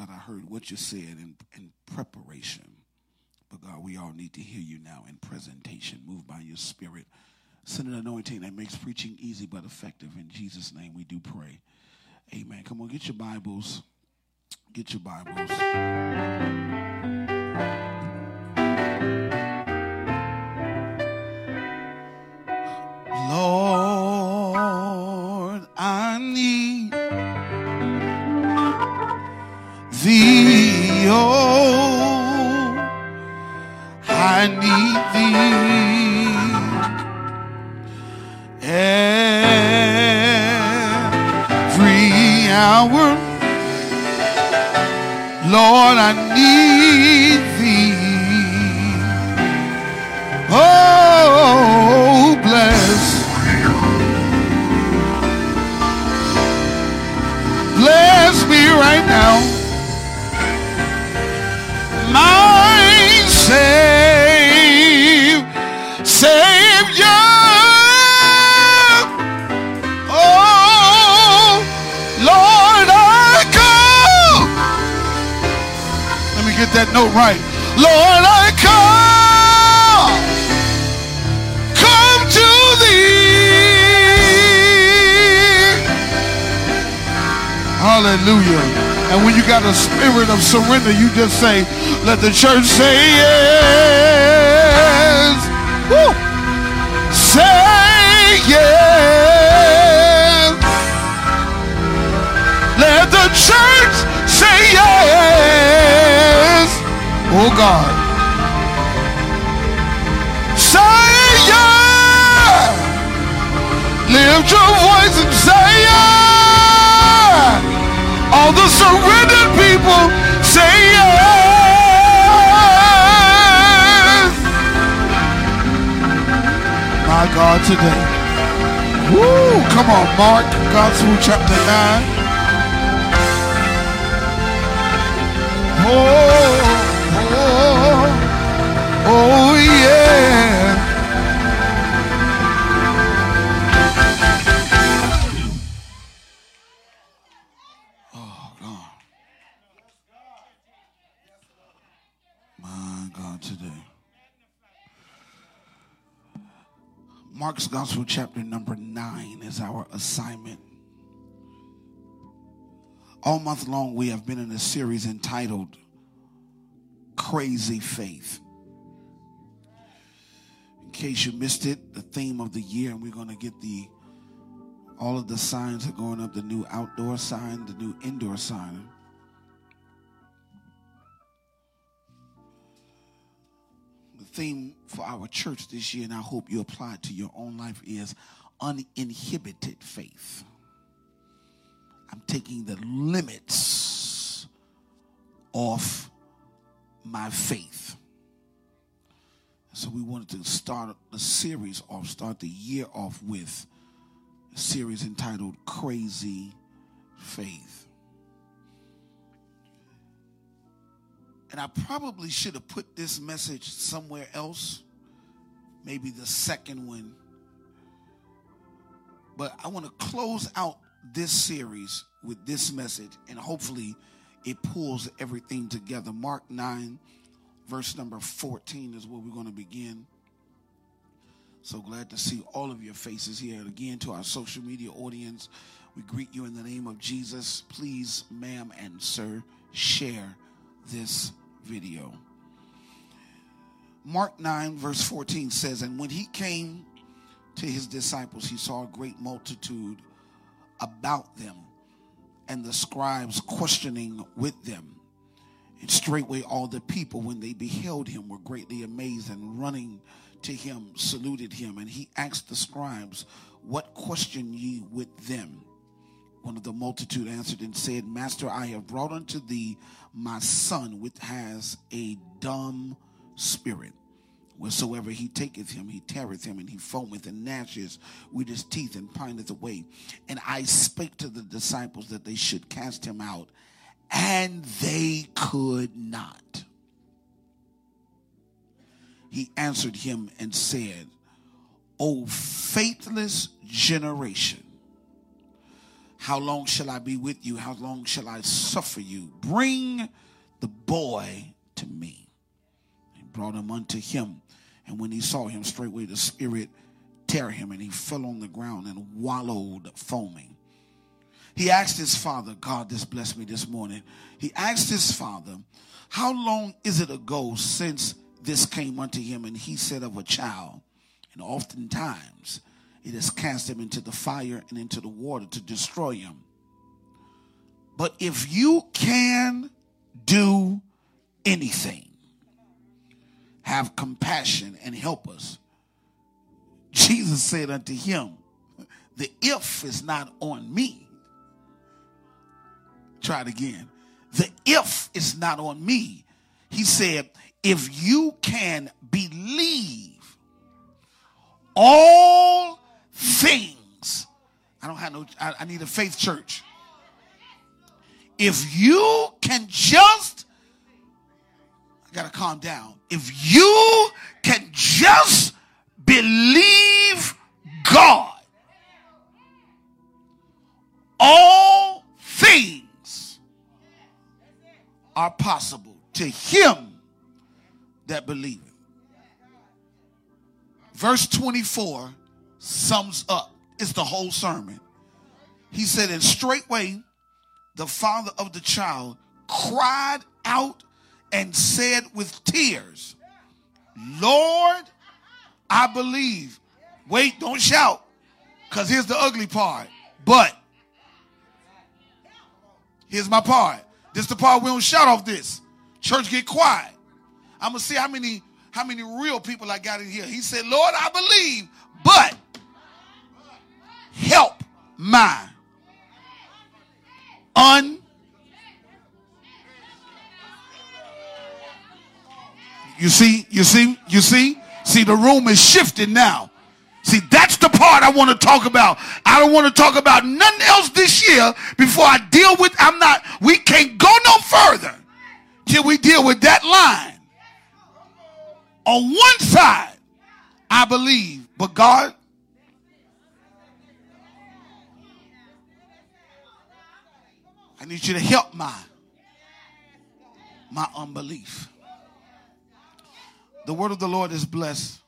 God, I heard what you said in, in preparation. But God, we all need to hear you now in presentation. Move by your spirit. Send an anointing that makes preaching easy but effective. In Jesus' name we do pray. Amen. Come on, get your Bibles. Get your Bibles. Surrender, you just say, let the church say yes. Woo. Say yes. Let the church say yes. Oh God. Say yes. Lift your voice and say yes. All the surrendered people My God, today. Woo! Come on, Mark, Gospel chapter 9. Oh, oh, oh, oh, oh yeah. Is our assignment. All month long, we have been in a series entitled Crazy Faith. In case you missed it, the theme of the year, and we're going to get the all of the signs are going up the new outdoor sign, the new indoor sign. The theme for our church this year, and I hope you apply it to your own life, is uninhibited faith. I'm taking the limits off my faith. So we wanted to start the series off, start the year off with a series entitled Crazy Faith. And I probably should have put this message somewhere else, maybe the second one. But I want to close out this series with this message, and hopefully it pulls everything together. Mark 9, verse number 14 is where we're going to begin. So glad to see all of your faces here. And again, to our social media audience, we greet you in the name of Jesus. Please, ma'am and sir, share this video. Mark 9, verse 14 says, And when he came to his disciples, he saw a great multitude about them, and the scribes questioning with them. And straightway all the people, when they beheld him, were greatly amazed and running to him, saluted him. And he asked the scribes, What question ye with them? One of the multitude answered and said, Master, I have brought unto thee my son, which has a dumb spirit. Wheresoever he taketh him, he teareth him, and he foameth and gnasheth with his teeth and pineth away. And I spake to the disciples that they should cast him out, and they could not. He answered him and said, O faithless generation, How long shall I be with you? How long shall I suffer you? Bring the boy to me. Brought him unto him. And when he saw him, straightway the Spirit tear him, and he fell on the ground and wallowed foaming. He asked his father, God, this blessed me this morning. He asked his father, How long is it ago since this came unto him? And he said, Of a child. And oftentimes it has cast him into the fire and into the water to destroy him. But if you can do anything, have compassion and help us. Jesus said unto him, The if is not on me. Try it again. The if is not on me. He said, If you can believe all things, I don't have no, I, I need a faith church. If you can just, I got to calm down. If you can just believe God, all things are possible to him that believeth. Verse 24 sums up, it's the whole sermon. He said, And straightway the father of the child cried out and said with tears, Lord, I believe. Wait, don't shout, because here's the ugly part. But here's my part. This is the part we don't shout off this. Church, get quiet. I'm gonna see how many how many real people I got in here. He said, Lord, I believe, but help my un You see, you see, you see, see, the room is shifting now. See, that's the part I want to talk about. I don't want to talk about nothing else this year before I deal with. I'm not, we can't go no further till we deal with that line. On one side, I believe, but God, I need you to help my my unbelief. The word of the Lord is blessed.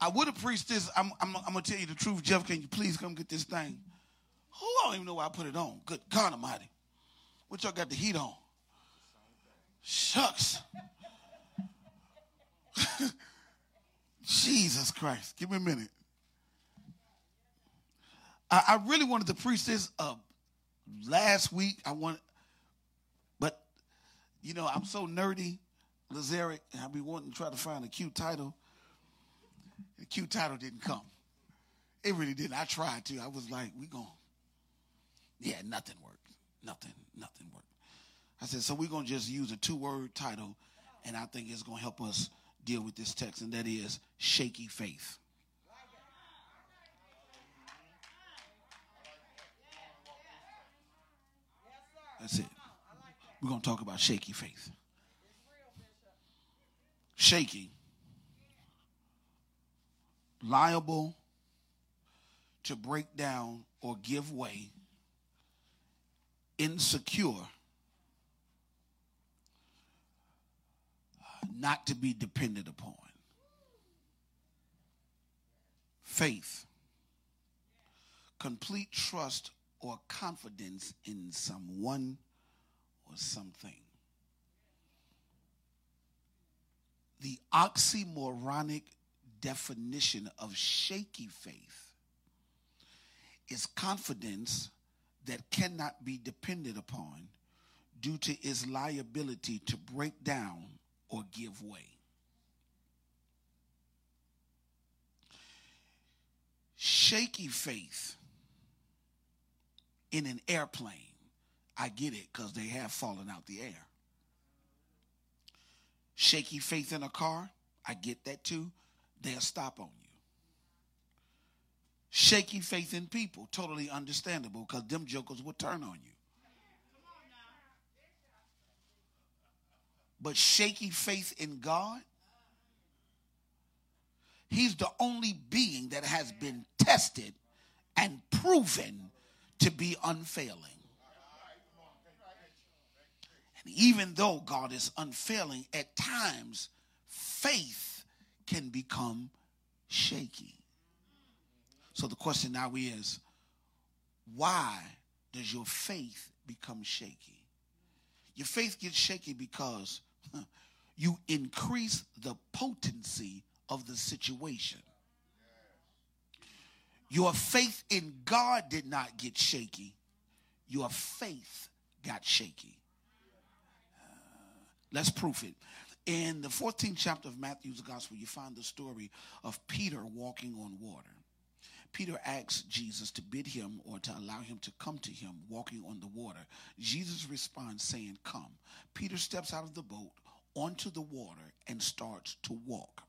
I would have preached this. I'm, I'm, I'm going to tell you the truth. Jeff, can you please come get this thing? Oh, I don't even know why I put it on. Good God Almighty. What y'all got the heat on? Shucks. Jesus Christ. Give me a minute. I, I really wanted to preach this uh, last week. I want, but you know, I'm so nerdy. Lazaric, I've been wanting to try to find a cute title. The cute title didn't come. It really didn't. I tried to. I was like, we going yeah, nothing worked. Nothing, nothing worked. I said, so we're going to just use a two-word title, and I think it's going to help us deal with this text, and that is shaky faith. That's it. We're going to talk about shaky faith shaky, liable to break down or give way, insecure, not to be depended upon. Faith, complete trust or confidence in someone or something. The oxymoronic definition of shaky faith is confidence that cannot be depended upon due to its liability to break down or give way. Shaky faith in an airplane, I get it because they have fallen out the air. Shaky faith in a car, I get that too. They'll stop on you. Shaky faith in people, totally understandable because them jokers will turn on you. But shaky faith in God, He's the only being that has been tested and proven to be unfailing. And even though God is unfailing, at times faith can become shaky. So the question now is why does your faith become shaky? Your faith gets shaky because you increase the potency of the situation. Your faith in God did not get shaky. Your faith got shaky. Let's prove it. In the 14th chapter of Matthew's Gospel, you find the story of Peter walking on water. Peter asks Jesus to bid him or to allow him to come to him walking on the water. Jesus responds, saying, Come. Peter steps out of the boat onto the water and starts to walk.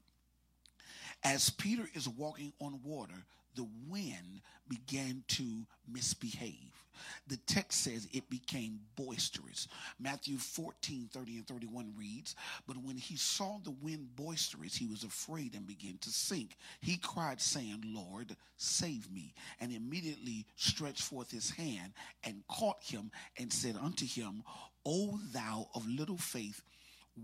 As Peter is walking on water, the wind began to misbehave. The text says it became boisterous. Matthew 14, 30 and 31 reads, But when he saw the wind boisterous, he was afraid and began to sink. He cried, saying, Lord, save me. And immediately stretched forth his hand and caught him and said unto him, O thou of little faith,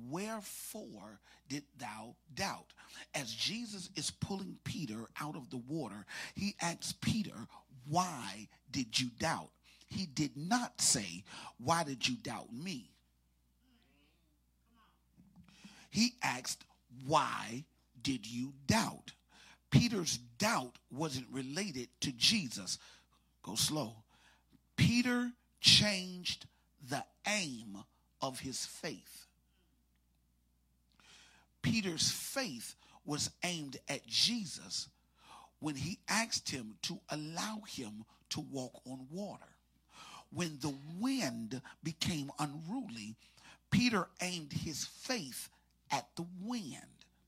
Wherefore did thou doubt? As Jesus is pulling Peter out of the water, he asks Peter, Why did you doubt? He did not say, Why did you doubt me? He asked, Why did you doubt? Peter's doubt wasn't related to Jesus. Go slow. Peter changed the aim of his faith. Peter's faith was aimed at Jesus when he asked him to allow him to walk on water. When the wind became unruly, Peter aimed his faith at the wind.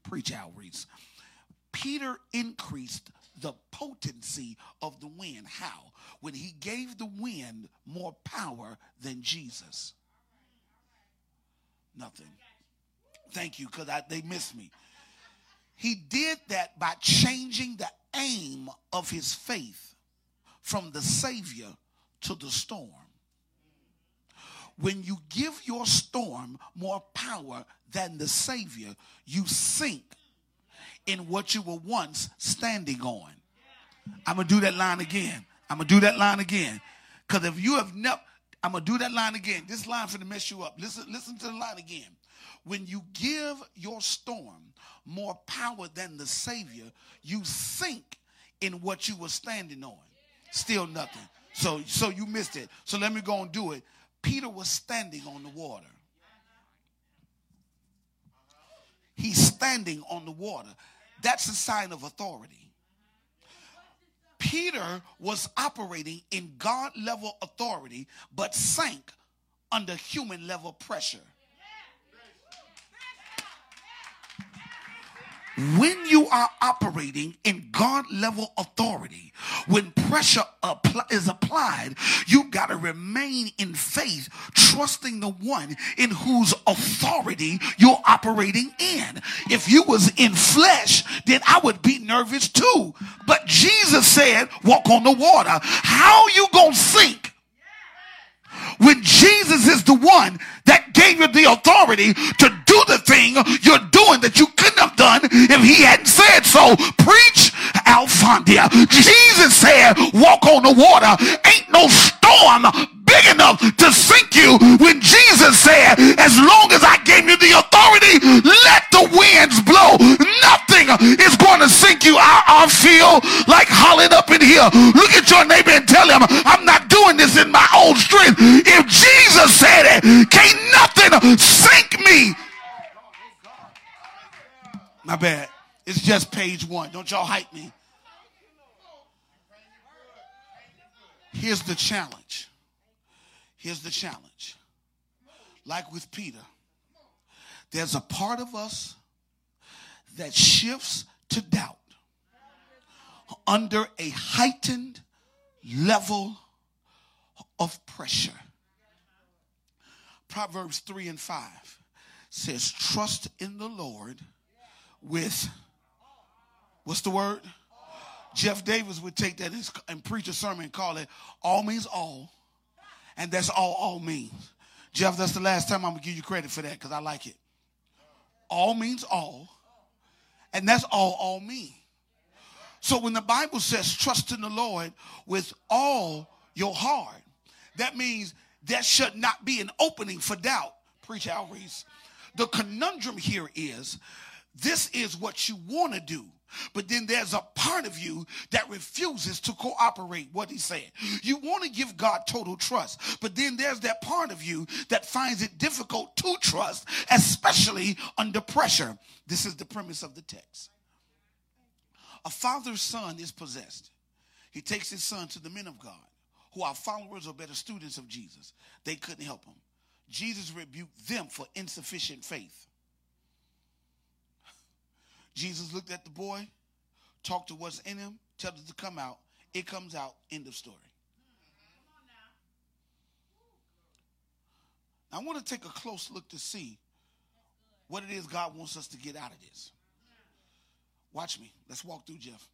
Preach Reese. Peter increased the potency of the wind. How? When he gave the wind more power than Jesus. Nothing. Thank you, because they missed me. He did that by changing the aim of his faith from the Savior to the storm. When you give your storm more power than the Savior, you sink in what you were once standing on. I'm going to do that line again. I'm going to do that line again. Because if you have never, I'm going to do that line again. This line to mess you up. Listen, listen to the line again. When you give your storm more power than the Savior, you sink in what you were standing on. Still nothing. So, so you missed it. So let me go and do it. Peter was standing on the water. He's standing on the water. That's a sign of authority. Peter was operating in God level authority, but sank under human level pressure. When you are operating in God level authority, when pressure is applied, you got to remain in faith, trusting the one in whose authority you're operating in. If you was in flesh, then I would be nervous too. But Jesus said, walk on the water. How you going to sink when Jesus is the one that gave you the authority to do the thing you're doing that you couldn't have done if he hadn't said so. Preach Alfondia. Jesus said, walk on the water. Ain't no storm big enough to sink you when Jesus said, as long as I gave you the authority, let the winds blow. Nothing is going to sink you. I, I feel like hollering up in here. Look at your neighbor and tell him, I'm not doing this in my own strength. If Jesus said it, can't nothing sink me. My bad. It's just page one. Don't y'all hype me. Here's the challenge. Here's the challenge. Like with Peter, there's a part of us that shifts to doubt under a heightened level of pressure. Proverbs 3 and 5 says, Trust in the Lord with, what's the word? Jeff Davis would take that and preach a sermon and call it All Means All. And that's all all means. Jeff, that's the last time I'm to give you credit for that because I like it. All means all. And that's all all means. So when the Bible says trust in the Lord with all your heart, that means there should not be an opening for doubt. Preach Al. The conundrum here is this is what you want to do. But then there's a part of you that refuses to cooperate what he's saying. You want to give God total trust, but then there's that part of you that finds it difficult to trust, especially under pressure. This is the premise of the text. A father's son is possessed. He takes his son to the men of God, who are followers or better students of Jesus. They couldn't help him. Jesus rebuked them for insufficient faith. Jesus looked at the boy, talked to what's in him, told it to come out. It comes out. End of story. I want to take a close look to see what it is God wants us to get out of this. Watch me. Let's walk through, Jeff.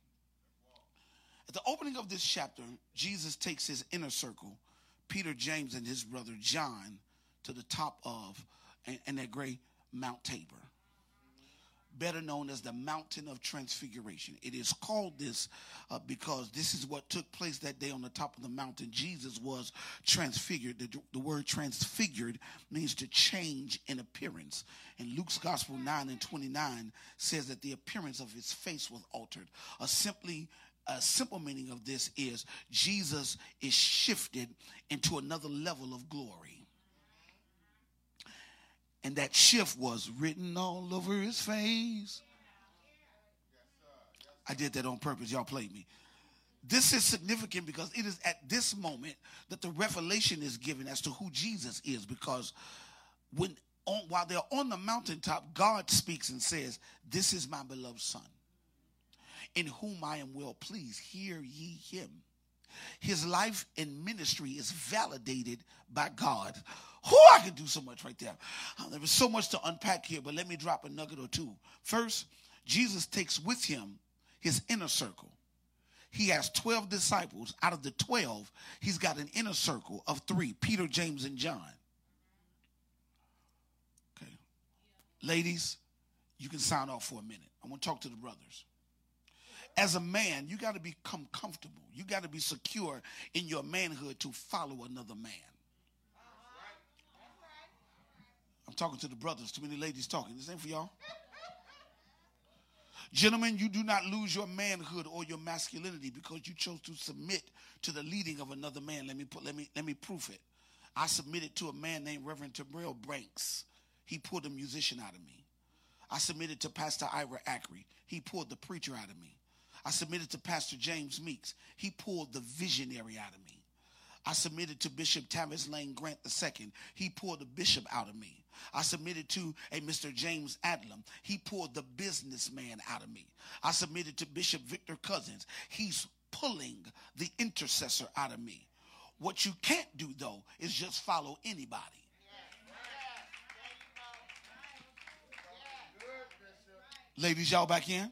At the opening of this chapter, Jesus takes his inner circle, Peter, James, and his brother John, to the top of and, and that great Mount Tabor better known as the mountain of transfiguration. It is called this uh, because this is what took place that day on the top of the mountain. Jesus was transfigured. The, the word transfigured means to change in appearance. And Luke's Gospel 9 and 29 says that the appearance of his face was altered. A simply a simple meaning of this is Jesus is shifted into another level of glory. And that shift was written all over his face. I did that on purpose. Y'all played me. This is significant because it is at this moment that the revelation is given as to who Jesus is. Because when on, while they're on the mountaintop, God speaks and says, This is my beloved Son, in whom I am well pleased. Hear ye him. His life and ministry is validated by God Who I can do so much right there. Uh, there was so much to unpack here, but let me drop a nugget or two. First, Jesus takes with him his inner circle. He has 12 disciples. Out of the 12, he's got an inner circle of three Peter, James, and John. Okay. Ladies, you can sign off for a minute. I want to talk to the brothers. As a man, you got to become comfortable. You got to be secure in your manhood to follow another man. I'm talking to the brothers. Too many ladies talking. This ain't for y'all. Gentlemen, you do not lose your manhood or your masculinity because you chose to submit to the leading of another man. Let me put, let me let me proof it. I submitted to a man named Reverend Terrell Branks. He pulled a musician out of me. I submitted to Pastor Ira Acree. He pulled the preacher out of me. I submitted to Pastor James Meeks. He pulled the visionary out of me. I submitted to Bishop Tavis Lane Grant II. He pulled the bishop out of me. I submitted to a Mr. James Adlam. He pulled the businessman out of me. I submitted to Bishop Victor Couzens. He's pulling the intercessor out of me. What you can't do, though, is just follow anybody. Ladies, y'all back in?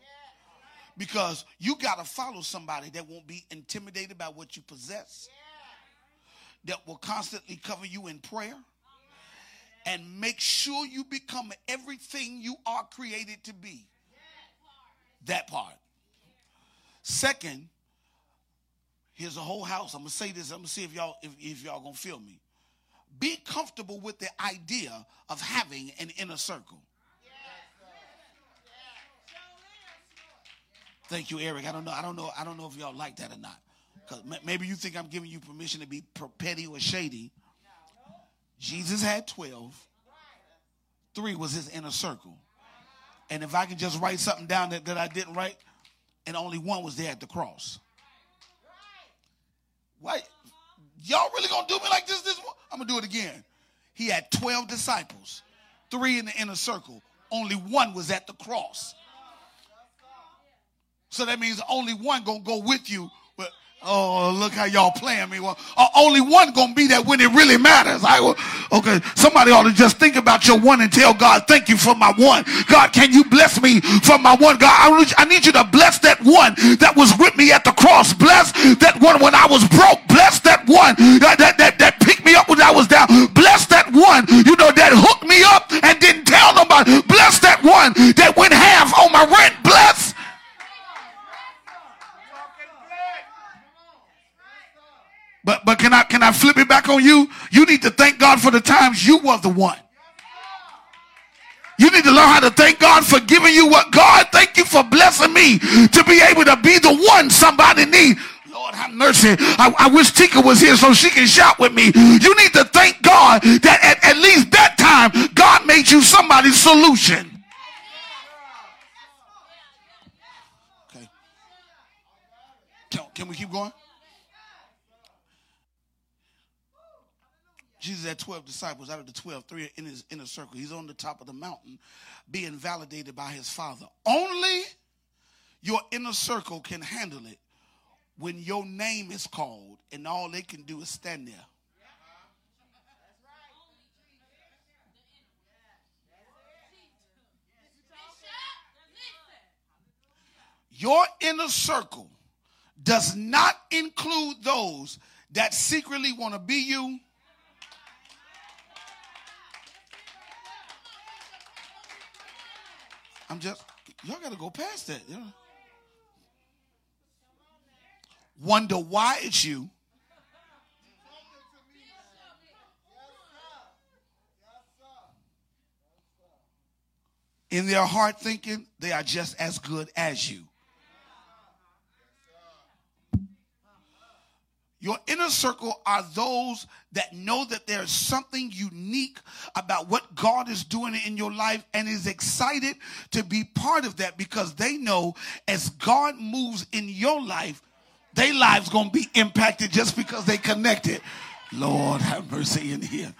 Because you got to follow somebody that won't be intimidated by what you possess, that will constantly cover you in prayer and make sure you become everything you are created to be. That part. Second, here's a whole house. I'm gonna say this. I'm gonna see if y'all if, if y'all gonna feel me. Be comfortable with the idea of having an inner circle. Thank you, Eric. I don't know. I don't know. I don't know if y'all like that or not. Because maybe you think I'm giving you permission to be petty or shady. Jesus had 12. Three was his inner circle. And if I can just write something down that, that I didn't write, and only one was there at the cross. Why? Y'all really gonna do me like this? This I'm gonna do it again. He had 12 disciples, three in the inner circle. Only one was at the cross. So that means only one gonna go with you. But Oh, look how y'all playing me. Well, uh, only one gonna be there when it really matters. I will, okay. Somebody ought to just think about your one and tell God, thank you for my one. God, can you bless me for my one? God, I need, I need you to bless that one that was with me at the cross. Bless that one when I was broke. Bless that one that, that, that, that picked me up when I was down. Bless that one, you know, that hooked me up and didn't tell nobody. Bless that one that went half on my rent. Bless But but can I can I flip it back on you? You need to thank God for the times you were the one. You need to learn how to thank God for giving you what God thank you for blessing me to be able to be the one somebody need. Lord have mercy. I, I wish Tika was here so she can shout with me. You need to thank God that at, at least that time God made you somebody's solution. Okay. Can, can we keep going? Jesus had 12 disciples. Out of the 12, three are in his inner circle. He's on the top of the mountain being validated by his father. Only your inner circle can handle it when your name is called and all they can do is stand there. Your inner circle does not include those that secretly want to be you I'm just, y'all got to go past that. You know? Wonder why it's you. In their heart thinking, they are just as good as you. Your inner circle are those that know that there's something unique about what God is doing in your life and is excited to be part of that because they know as God moves in your life, their lives going to be impacted just because they connected. Lord have mercy in here.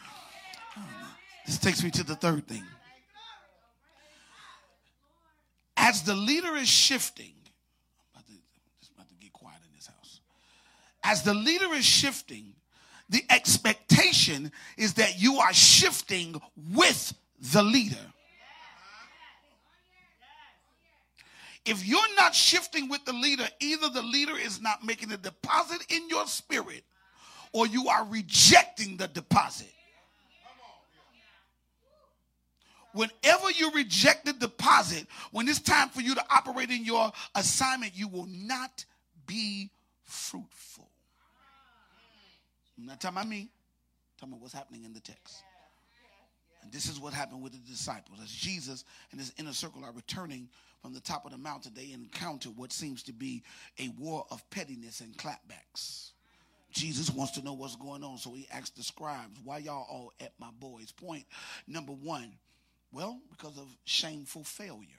This takes me to the third thing. As the leader is shifting, as the leader is shifting, the expectation is that you are shifting with the leader. If you're not shifting with the leader, either the leader is not making a deposit in your spirit or you are rejecting the deposit. Whenever you reject the deposit, when it's time for you to operate in your assignment, you will not be fruitful. Not talking about me. Talking about what's happening in the text. And this is what happened with the disciples. As Jesus and his inner circle are returning from the top of the mountain, they encounter what seems to be a war of pettiness and clapbacks. Jesus wants to know what's going on, so he asks the scribes, Why y'all all at my boys? Point number one, well, because of shameful failure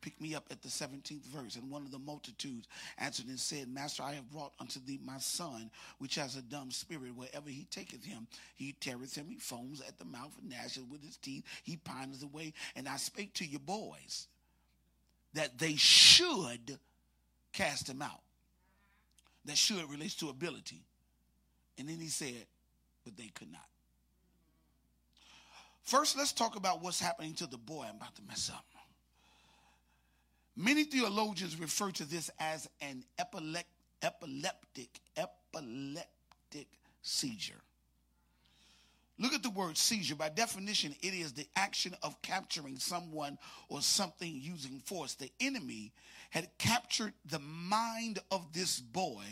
pick me up at the 17th verse. And one of the multitudes answered and said, Master, I have brought unto thee my son, which has a dumb spirit. Wherever he taketh him, he teareth him. He foams at the mouth and gnashes with his teeth. He pines away. And I spake to your boys that they should cast him out. That should relates to ability. And then he said, but they could not. First, let's talk about what's happening to the boy. I'm about to mess up. Many theologians refer to this as an epileptic, epileptic, epileptic seizure. Look at the word seizure. By definition, it is the action of capturing someone or something using force. The enemy had captured the mind of this boy,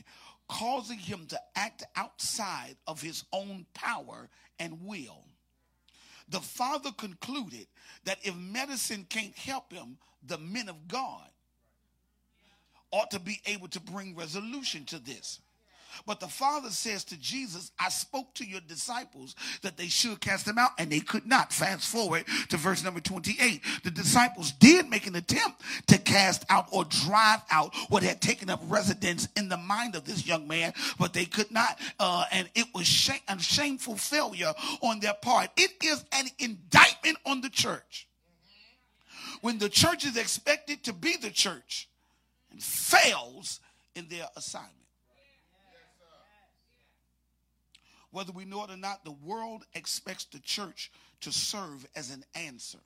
causing him to act outside of his own power and will. The father concluded that if medicine can't help him, the men of God ought to be able to bring resolution to this. But the Father says to Jesus, I spoke to your disciples that they should cast them out, and they could not. Fast forward to verse number 28. The disciples did make an attempt to cast out or drive out what had taken up residence in the mind of this young man, but they could not. Uh, and it was shame, a shameful failure on their part. It is an indictment on the church when the church is expected to be the church and fails in their assignment. Whether we know it or not, the world expects the church to serve as an answer.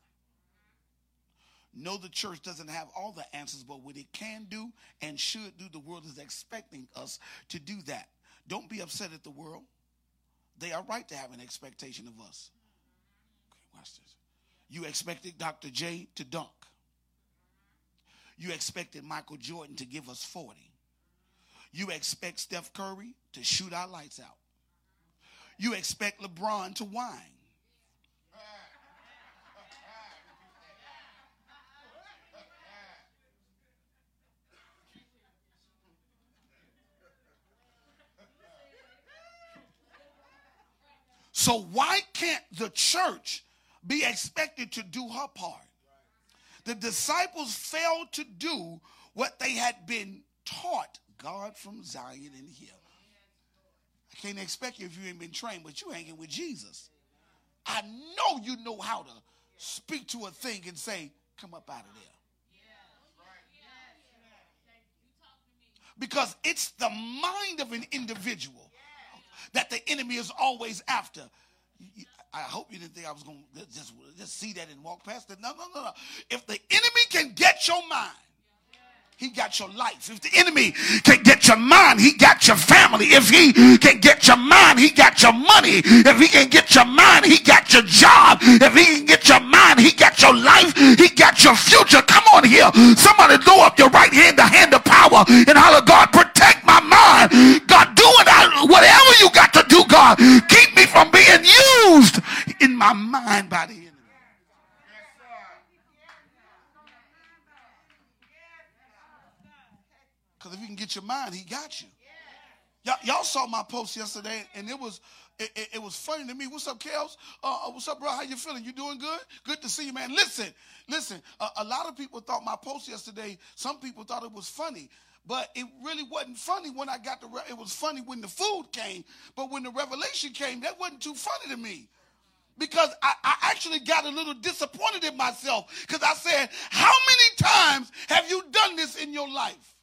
No, the church doesn't have all the answers, but what it can do and should do, the world is expecting us to do that. Don't be upset at the world. They are right to have an expectation of us. Okay, watch this. You expected Dr. J to dunk. You expected Michael Jordan to give us 40. You expect Steph Curry to shoot our lights out. You expect LeBron to whine. So why can't the church be expected to do her part? The disciples failed to do what they had been taught. God from Zion in here. Can't expect you if you ain't been trained, but you hanging with Jesus. I know you know how to speak to a thing and say, come up out of there. Because it's the mind of an individual that the enemy is always after. I hope you didn't think I was going to just, just see that and walk past it. No, no, no, no. If the enemy can get your mind, he got your life. If the enemy can get your mind, he got your family. If he can get your mind, he got your money. If he can get your mind, he got your job. If he can get your mind, he got your life. He got your future. Come on here. Somebody throw up your right hand, the hand of power, and holler, God, protect my mind. God, do it. Whatever you got to do, God, keep me from being used in my mind by the enemy. Because if you can get your mind, he got you. Y'all, y'all saw my post yesterday, and it was it, it, it was funny to me. What's up, Kels? Uh, uh, what's up, bro? How you feeling? You doing good? Good to see you, man. Listen, listen. A lot of people thought my post yesterday. Some people thought it was funny, but it really wasn't funny when I got the. Re- it was funny when the food came, but when the revelation came, that wasn't too funny to me because I, I, actually got a little disappointed in myself because I said, How many times have you done this in your life?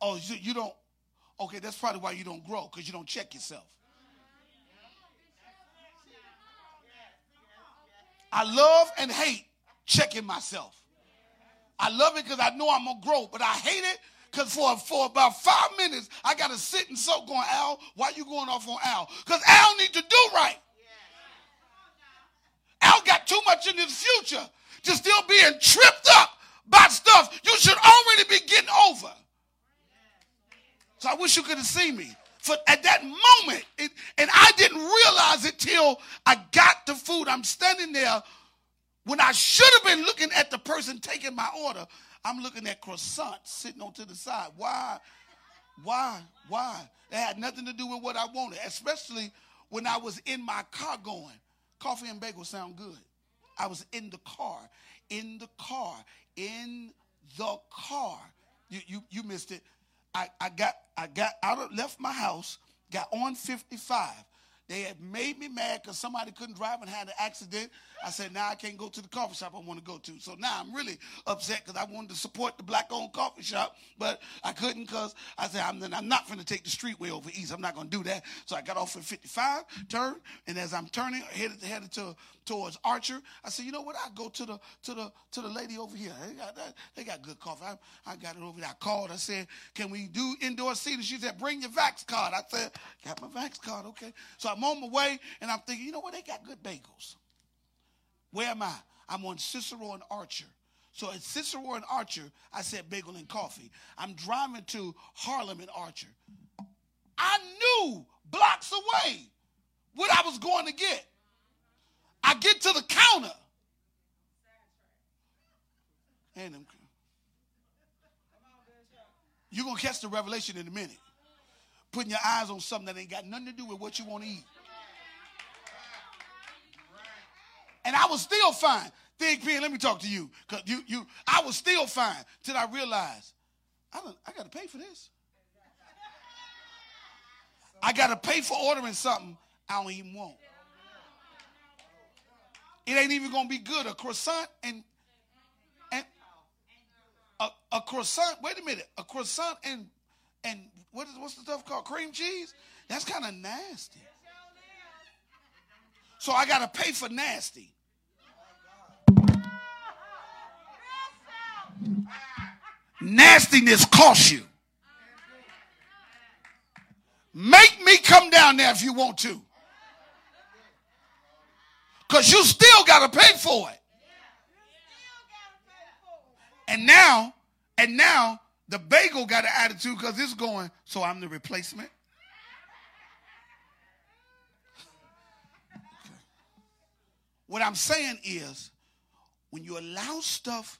Oh, you, you don't. Okay, that's probably why you don't grow because you don't check yourself. I love and hate checking myself. I love it because I know I'm gonna grow, but I hate it because for, for about five minutes I gotta sit and soak going, Al, why you going off on Al? Because Al need to do right. Al got too much in his future to still being tripped up by stuff you should already be getting over. So I wish you could have seen me. For at that moment, it, and I didn't realize it till I got the food. I'm standing there when I should have been looking at the person taking my order. I'm looking at croissant sitting on to the side. Why? Why? Why? It had nothing to do with what I wanted, especially when I was in my car going. Coffee and bagel sound good. I was in the car, in the car, in the car. You, you, you missed it. I, I got I got out of left my house, got on 55. They had made me mad because somebody couldn't drive and had an accident. I said, now I can't go to the coffee shop I want to go to. So now I'm really upset because I wanted to support the black owned coffee shop, but I couldn't because I said, I'm, I'm not going to take the streetway over east. I'm not going to do that. So I got off at 55, turned, and as I'm turning, headed, headed to, towards Archer, I said, you know what? I'll go to the to the to the lady over here. They got they got good coffee. I, I got it over there. I called. I said, can we do indoor seating? She said, bring your Vax card. I said, got my Vax card. Okay. So I'm on my way, and I'm thinking, you know what? They got good bagels. Where am I? I'm on Cicero and Archer. So at Cicero and Archer, I said bagel and coffee. I'm driving to Harlem and Archer. I knew blocks away what I was going to get. I get to the counter. And you're going to catch the revelation in a minute. Putting your eyes on something that ain't got nothing to do with what you want to eat. And I was still fine. Think Pen, let me talk to you. Cause you, you, I was still fine till I realized I don't, I got to pay for this. I got to pay for ordering something I don't even want. It ain't even gonna be good. A croissant and and a, a croissant. Wait a minute. A croissant and and what is what's the stuff called? Cream cheese? That's kind of nasty. So I got to pay for nasty. Nastiness costs you. Make me come down there if you want to. Because you still got to pay for it. And now, and now the bagel got an attitude because it's going, so I'm the replacement. What I'm saying is, when you allow stuff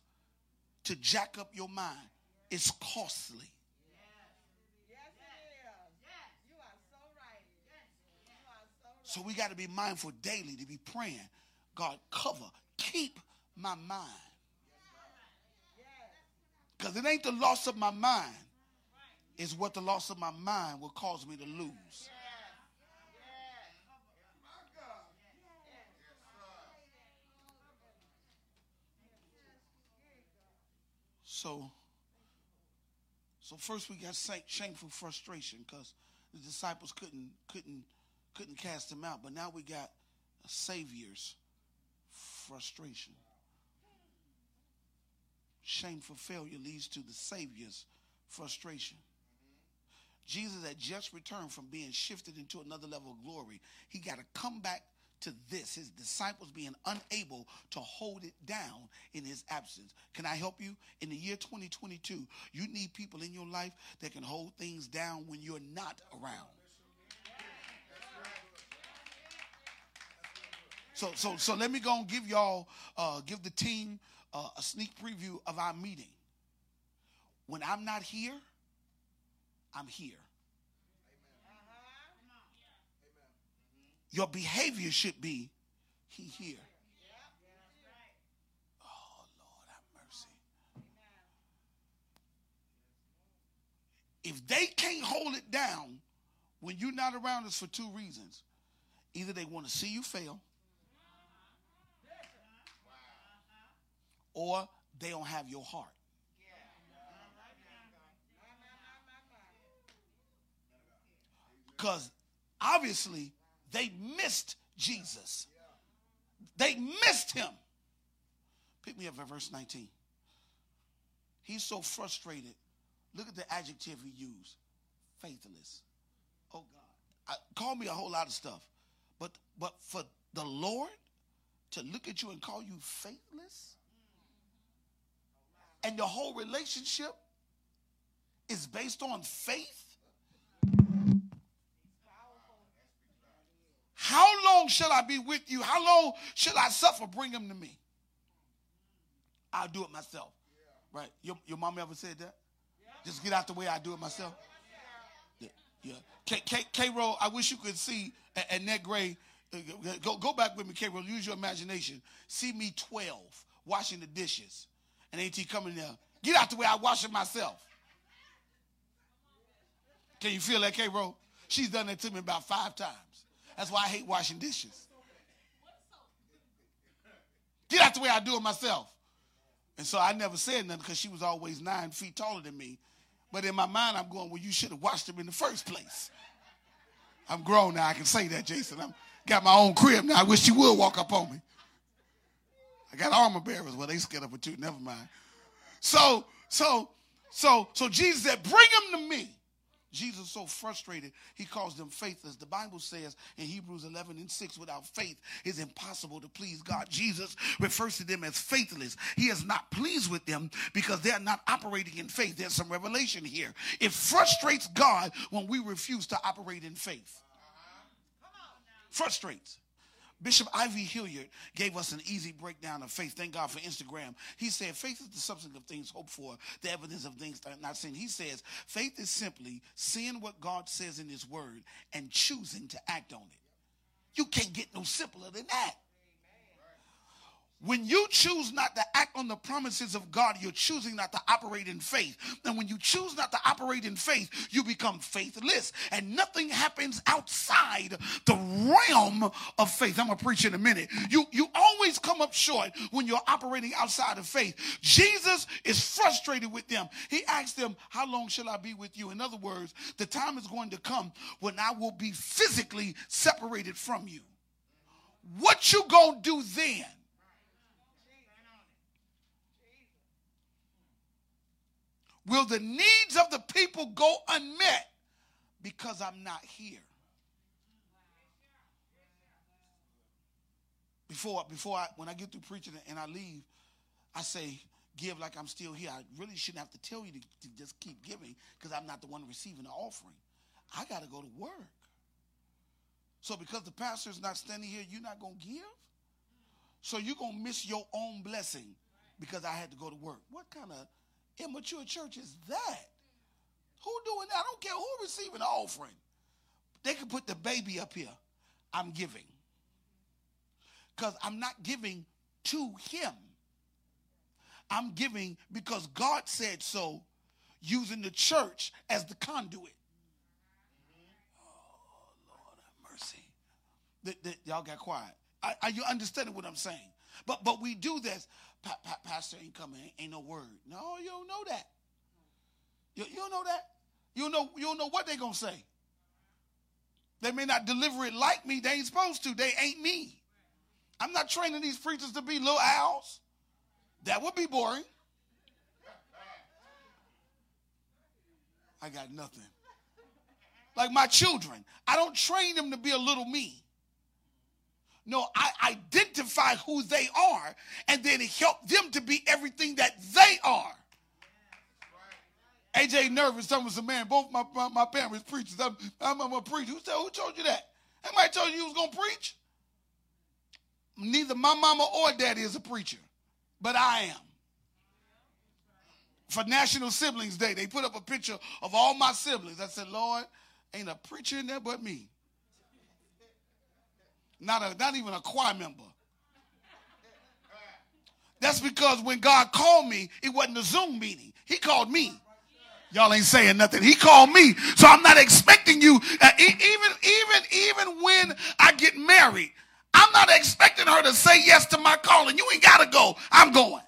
to jack up your mind, it's costly. So we got to be mindful daily to be praying. God, cover, keep my mind. Because it ain't the loss of my mind, it's what the loss of my mind will cause me to lose. So, so first we got shameful frustration because the disciples couldn't couldn't couldn't cast him out. But now we got a Savior's frustration. Shameful failure leads to the Savior's frustration. Jesus had just returned from being shifted into another level of glory. He got to come back to this, his disciples being unable to hold it down in his absence. Can I help you? In the year 2022, you need people in your life that can hold things down when you're not around. So, so, so let me go and give y'all, uh, give the team uh, a sneak preview of our meeting. When I'm not here, I'm here. Your behavior should be, he here. Oh, Lord, have mercy. If they can't hold it down when you're not around us for two reasons either they want to see you fail or they don't have your heart. Because obviously they missed Jesus. They missed him. Pick me up at verse 19. He's so frustrated. Look at the adjective he used faithless. Oh God. I, call me a whole lot of stuff. But but for the Lord to look at you and call you faithless, and the whole relationship is based on faith, how long shall I be with you? How long shall I suffer? Bring him to me. I'll do it myself. Right? Your, your mom ever said that? Just get out the way, I do it myself. Yeah. yeah. K, K, K Roll, I wish you could see Annette Gray. Uh, go, go back with me, K Roll. Use your imagination. See me 12 washing the dishes and AT coming there. Get out the way, I wash it myself. Can you feel that, K bro? She's done that to me about five times. That's why I hate washing dishes. Get out the way, I do it myself. And so I never said nothing because she was always nine feet taller than me. But in my mind, I'm going, well, you should have washed them in the first place. I'm grown now. I can say that, Jason. I'm got my own crib now. I wish you would walk up on me. I got armor bearers. Well, they scared of it too. Never mind. So, so, so, so Jesus said, bring him to me. Jesus so frustrated, he calls them faithless. The Bible says in Hebrews 11 and 6, without faith, it's impossible to please God. Jesus refers to them as faithless. He is not pleased with them because they're not operating in faith. There's some revelation here. It frustrates God when we refuse to operate in faith. Frustrates. Bishop I.V. Hilliard gave us an easy breakdown of faith. Thank God for Instagram. He said, faith is the substance of things hoped for, the evidence of things not seen. He says, faith is simply seeing what God says in his word and choosing to act on it. You can't get no simpler than that. When you choose not to act on the promises of God, you're choosing not to operate in faith. And when you choose not to operate in faith, you become faithless. And nothing happens outside the realm of faith. I'm going to preach in a minute. You, you always come up short when you're operating outside of faith. Jesus is frustrated with them. He asked them, How long shall I be with you? In other words, the time is going to come when I will be physically separated from you. What you gonna do then? Will the needs of the people go unmet because I'm not here? Before, before I, when I get through preaching and I leave, I say, give like I'm still here. I really shouldn't have to tell you to, to just keep giving because I'm not the one receiving the offering. I got to go to work. So because the pastor is not standing here, you're not going to give? So you're going to miss your own blessing because I had to go to work. What kind of immature church is that? Who doing that? I don't care who receiving the offering. They can put the baby up here. I'm giving. Because I'm not giving to him. I'm giving because God said so, using the church as the conduit. Oh, Lord have mercy. The, the, y'all got quiet. Are, are you understanding what I'm saying? But but we do this pa- pa- pastor ain't coming, ain't, no word. No, you don't know that. You, you don't know that. You know, you don't know what they to say. They may not deliver it like me. They ain't supposed to. They ain't me. I'm not training these preachers to be little Als. That would be boring. I got nothing. Like my children, I don't train them to be a little me. No, I identify who they are and then help them to be everything that they are. AJ nervous, telling us, man, both my, my, my parents preachers. I'm, I'm, I'm a preacher. Who, said, who told you that? Anybody told you you was going to preach? Neither my mama or daddy is a preacher, but I am. For National Siblings Day, they put up a picture of all my siblings. I said, Lord, ain't a preacher in there but me. Not, a, not even a choir member. That's because when God called me, it wasn't a Zoom meeting. He called me. Y'all ain't saying nothing. He called me. So I'm not expecting you, uh, even, even, even when I get married, I'm not expecting her to say yes to my calling. You ain't got to go. I'm going.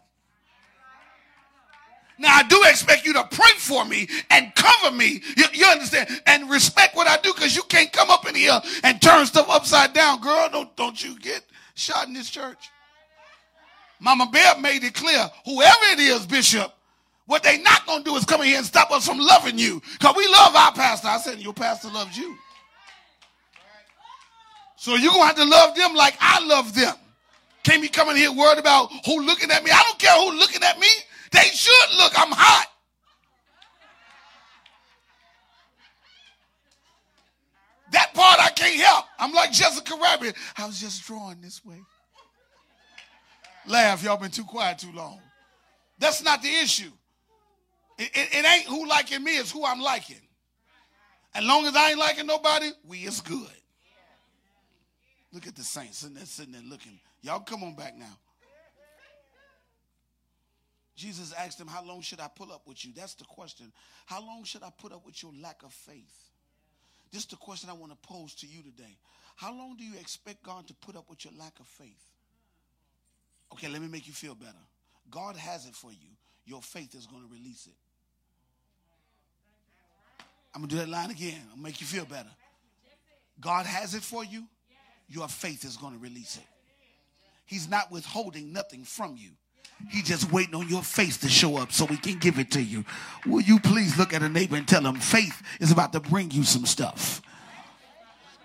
Now, I do expect you to pray for me and cover me. You, you understand? And respect what I do because you can't come up in here and turn stuff upside down. Girl, don't, don't you get shot in this church. Mama Bear made it clear whoever it is, Bishop, what they not going to do is come in here and stop us from loving you because we love our pastor. I said, Your pastor loves you. So you're going to have to love them like I love them. Can't be coming here worried about who looking at me. I don't care who looking at me. They should look. I'm hot. That part I can't help. I'm like Jessica Rabbit. I was just drawing this way. Laugh, y'all been too quiet too long. That's not the issue. It, it, it ain't who liking me, it's who I'm liking. As long as I ain't liking nobody, we is good. Look at the saints sitting there, sitting there looking. Y'all come on back now. Jesus asked him, How long should I put up with you? That's the question. How long should I put up with your lack of faith? This is the question I want to pose to you today. How long do you expect God to put up with your lack of faith? Okay, let me make you feel better. God has it for you. Your faith is going to release it. I'm going to do that line again. I'll make you feel better. God has it for you. Your faith is going to release it. He's not withholding nothing from you. He's just waiting on your faith to show up so we can give it to you. Will you please look at a neighbor and tell him faith is about to bring you some stuff?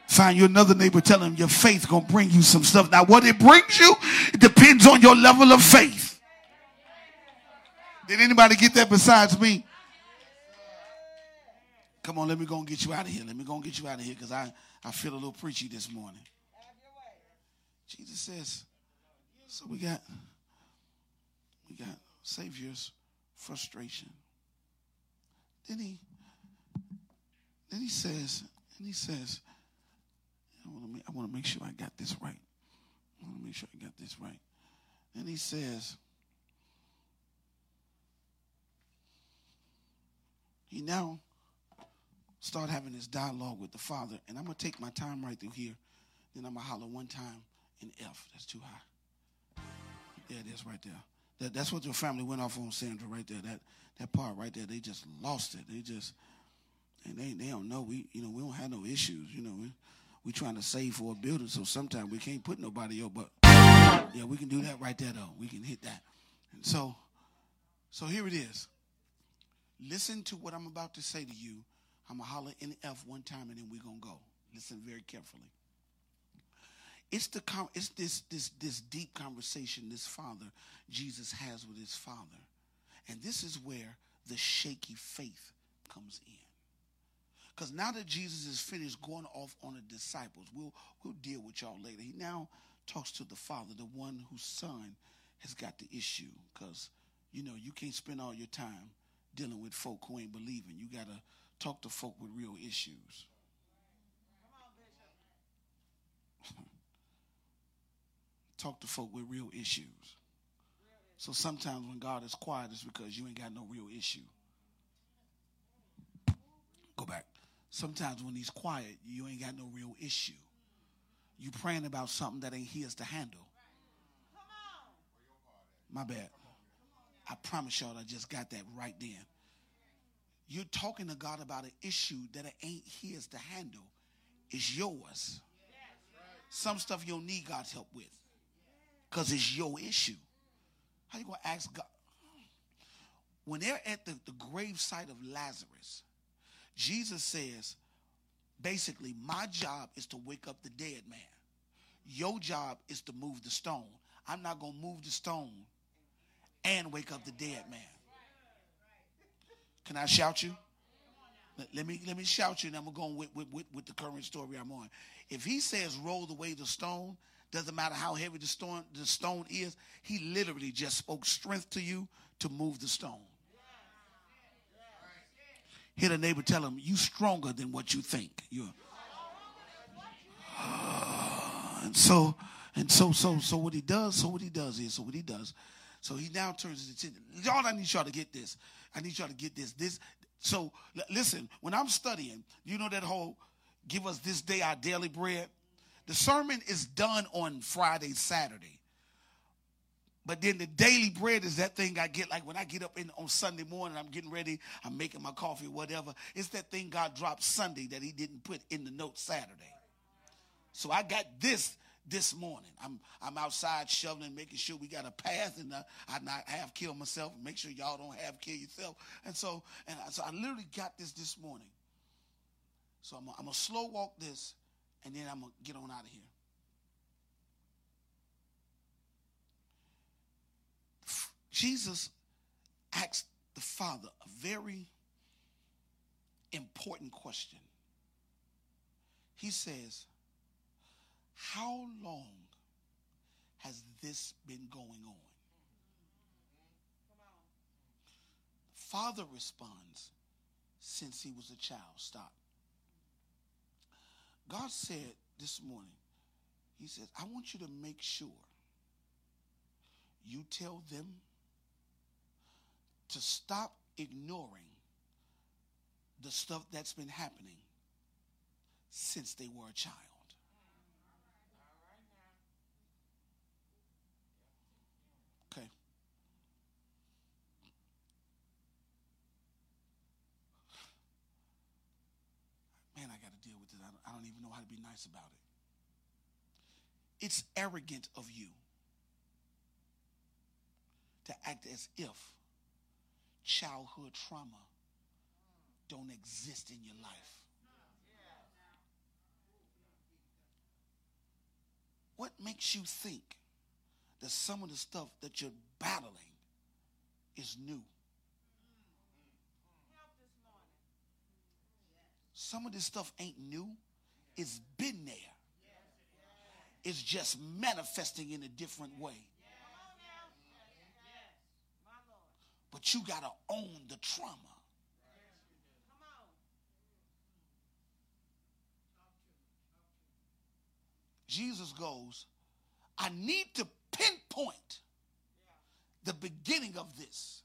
Find you another neighbor, tell him your faith gonna bring you some stuff. Now, what it brings you, it depends on your level of faith. Did anybody get that besides me? Come on, let me go and get you out of here. Let me go and get you out of here because I, I feel a little preachy this morning. Jesus says, so we got we got Savior's frustration. Then he then he says, and he says, I want to make, I want to make sure I got this right. I want to make sure I got this right. And he says, he now start having this dialogue with the father. And I'm to take my time right through here. Then I'm to holler one time in F. That's too high. There it is right there. That, that's what your family went off on, Sandra, right there. That that part right there, they just lost it. They just and they they don't know. We you know we don't have no issues. You know we we trying to save for a building, so sometimes we can't put nobody up. But yeah, we can do that right there though. We can hit that. And so so here it is. Listen to what I'm about to say to you. I'm gonna holler in F one time, and then we're gonna go. Listen very carefully. It's the it's this this this deep conversation this father Jesus has with his father. And this is where the shaky faith comes in. Because now that Jesus is finished going off on the disciples, we'll we'll deal with y'all later. He now talks to the father, the one whose son has got the issue. Because you know you can't spend all your time dealing with folk who ain't believing. You gotta talk to folk with real issues. talk to folk with real issues. So sometimes when God is quiet, it's because you ain't got no real issue. Go back. Sometimes when he's quiet, you ain't got no real issue. You praying about something that ain't his to handle. My bad. I promise y'all I just got that right then. You're talking to God about an issue that it ain't his to handle. It's yours. Some stuff you'll need God's help with because it's your issue. How you going to ask God? When they're at the, the grave site of Lazarus, Jesus says, basically, my job is to wake up the dead man. Your job is to move the stone. I'm not going to move the stone and wake up the dead man. Can I shout you? Let me let me shout you, and I'm going with, with, with, with the current story I'm on. If he says roll away the stone, doesn't matter how heavy the stone, the stone is. He literally just spoke strength to you to move the stone. Hit a neighbor, tell him, you stronger than what you think. You're. and so, and so, so, so what he does, so what he does is, so what he does, so he now turns his attention. Y'all, I need y'all to get this. I need y'all to get this. This. So listen, when I'm studying, you know that whole give us this day our daily bread. The sermon is done on Friday, Saturday. But then the daily bread is that thing I get like when I get up in, on Sunday morning, I'm getting ready, I'm making my coffee, whatever. It's that thing God dropped Sunday that He didn't put in the note Saturday. So I got this this morning. I'm I'm outside shoveling, making sure we got a path, and uh, I not have kill myself. Make sure y'all don't have kill yourself. And so and I, so I literally got this this morning. So I'm I'm gonna slow walk this and then I'm going to get on out of here. Jesus asked the Father a very important question. He says, How long has this been going on? The Father responds, Since he was a child. Stop. God said this morning, He says, I want you to make sure you tell them to stop ignoring the stuff that's been happening since they were a child. Okay. Man, I got to deal with this. I don't, even know how to be nice about it. It's arrogant of you to act as if childhood trauma don't exist in your life. What makes you think that some of the stuff that you're battling is new? Some of this stuff ain't new. It's been there. It's just manifesting in a different way. But you got to own the trauma. Jesus goes, I need to pinpoint the beginning of this.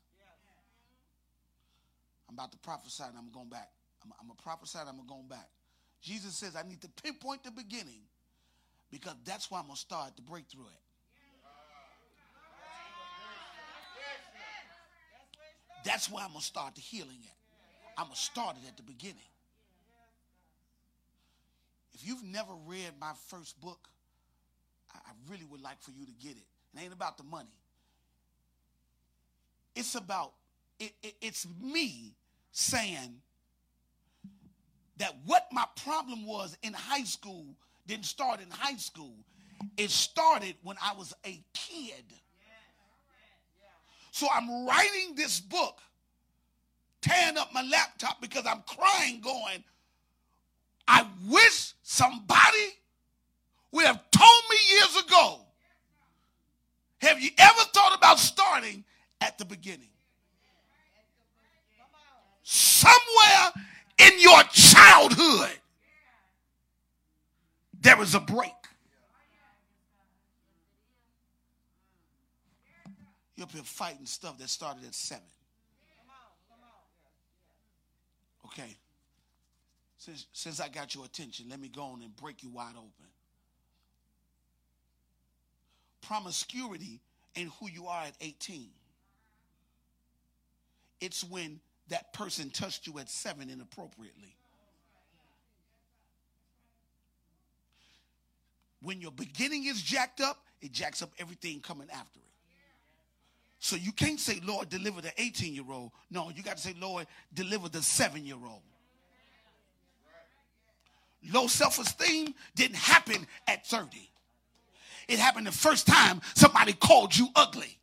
I'm about to prophesy and I'm going back. I'm, I'm a prophesy and I'm going back. Jesus says I need to pinpoint the beginning because that's where I'm going to start the breakthrough at. That's where I'm going to start the healing at. I'm going to start it at the beginning. If you've never read my first book, I really would like for you to get it. It ain't about the money. It's about, it, it, it's me saying that what my problem was in high school didn't start in high school. It started when I was a kid. So I'm writing this book, tearing up my laptop because I'm crying, going, I wish somebody would have told me years ago. Have you ever thought about starting at the beginning? Somewhere in your childhood, there is a break. You're up here fighting stuff that started at seven. Okay. Since, since I got your attention, let me go on and break you wide open. Promiscuity ain't who you are at 18. It's when that person touched you at seven inappropriately. When your beginning is jacked up, it jacks up everything coming after it. So you can't say, Lord, deliver the 18 year old. No, you got to say, Lord, deliver the seven year old. Low self esteem didn't happen at 30. It happened the first time somebody called you ugly.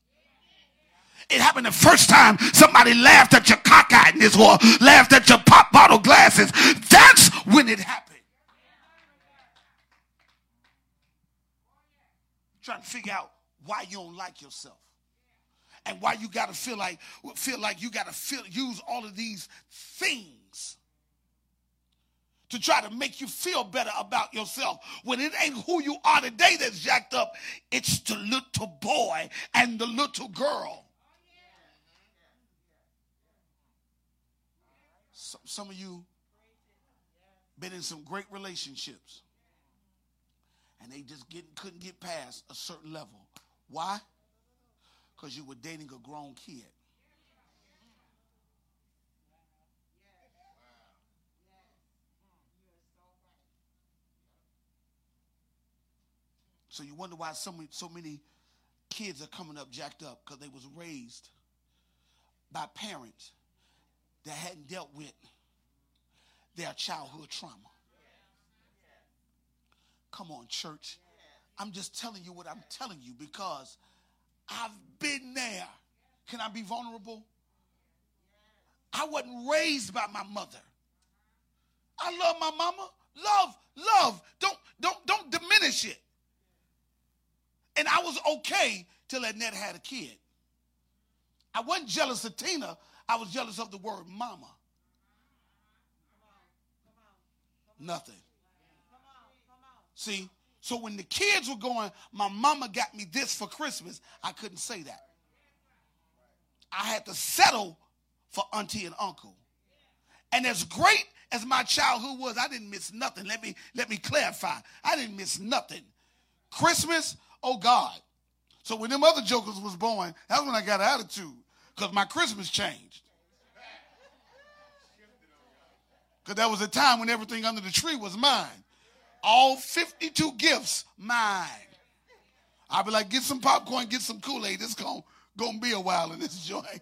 It happened the first time somebody laughed at your cockeyedness or laughed at your pop bottle glasses. That's when it happened. Trying to figure out why you don't like yourself and why you got to feel like feel like you got to feel use all of these things to try to make you feel better about yourself when it ain't who you are today that's jacked up. It's the little boy and the little girl. Some, of you been in some great relationships and they just couldn't get past a certain level. Why? Because you were dating a grown kid. So you wonder why so many, so many kids are coming up jacked up because they was raised by parents that hadn't dealt with their childhood trauma. Come on, church. I'm just telling you what I'm telling you because I've been there. Can I be vulnerable? I wasn't raised by my mother. I love my mama. Love, love. Don't don't don't diminish it. And I was okay till Annette had a kid. I wasn't jealous of Tina. I was jealous of the word mama. Nothing. See, so when the kids were going, my mama got me this for Christmas, I couldn't say that. I had to settle for auntie and uncle. And as great as my childhood was, I didn't miss nothing. Let me let me clarify. I didn't miss nothing. Christmas, oh God. So when them other jokers was born, that's when I got attitude because my Christmas changed. Because there was a time when everything under the tree was mine. All 52 gifts, mine. I'd be like, get some popcorn, get some Kool-Aid. It's going to be a while in this joint.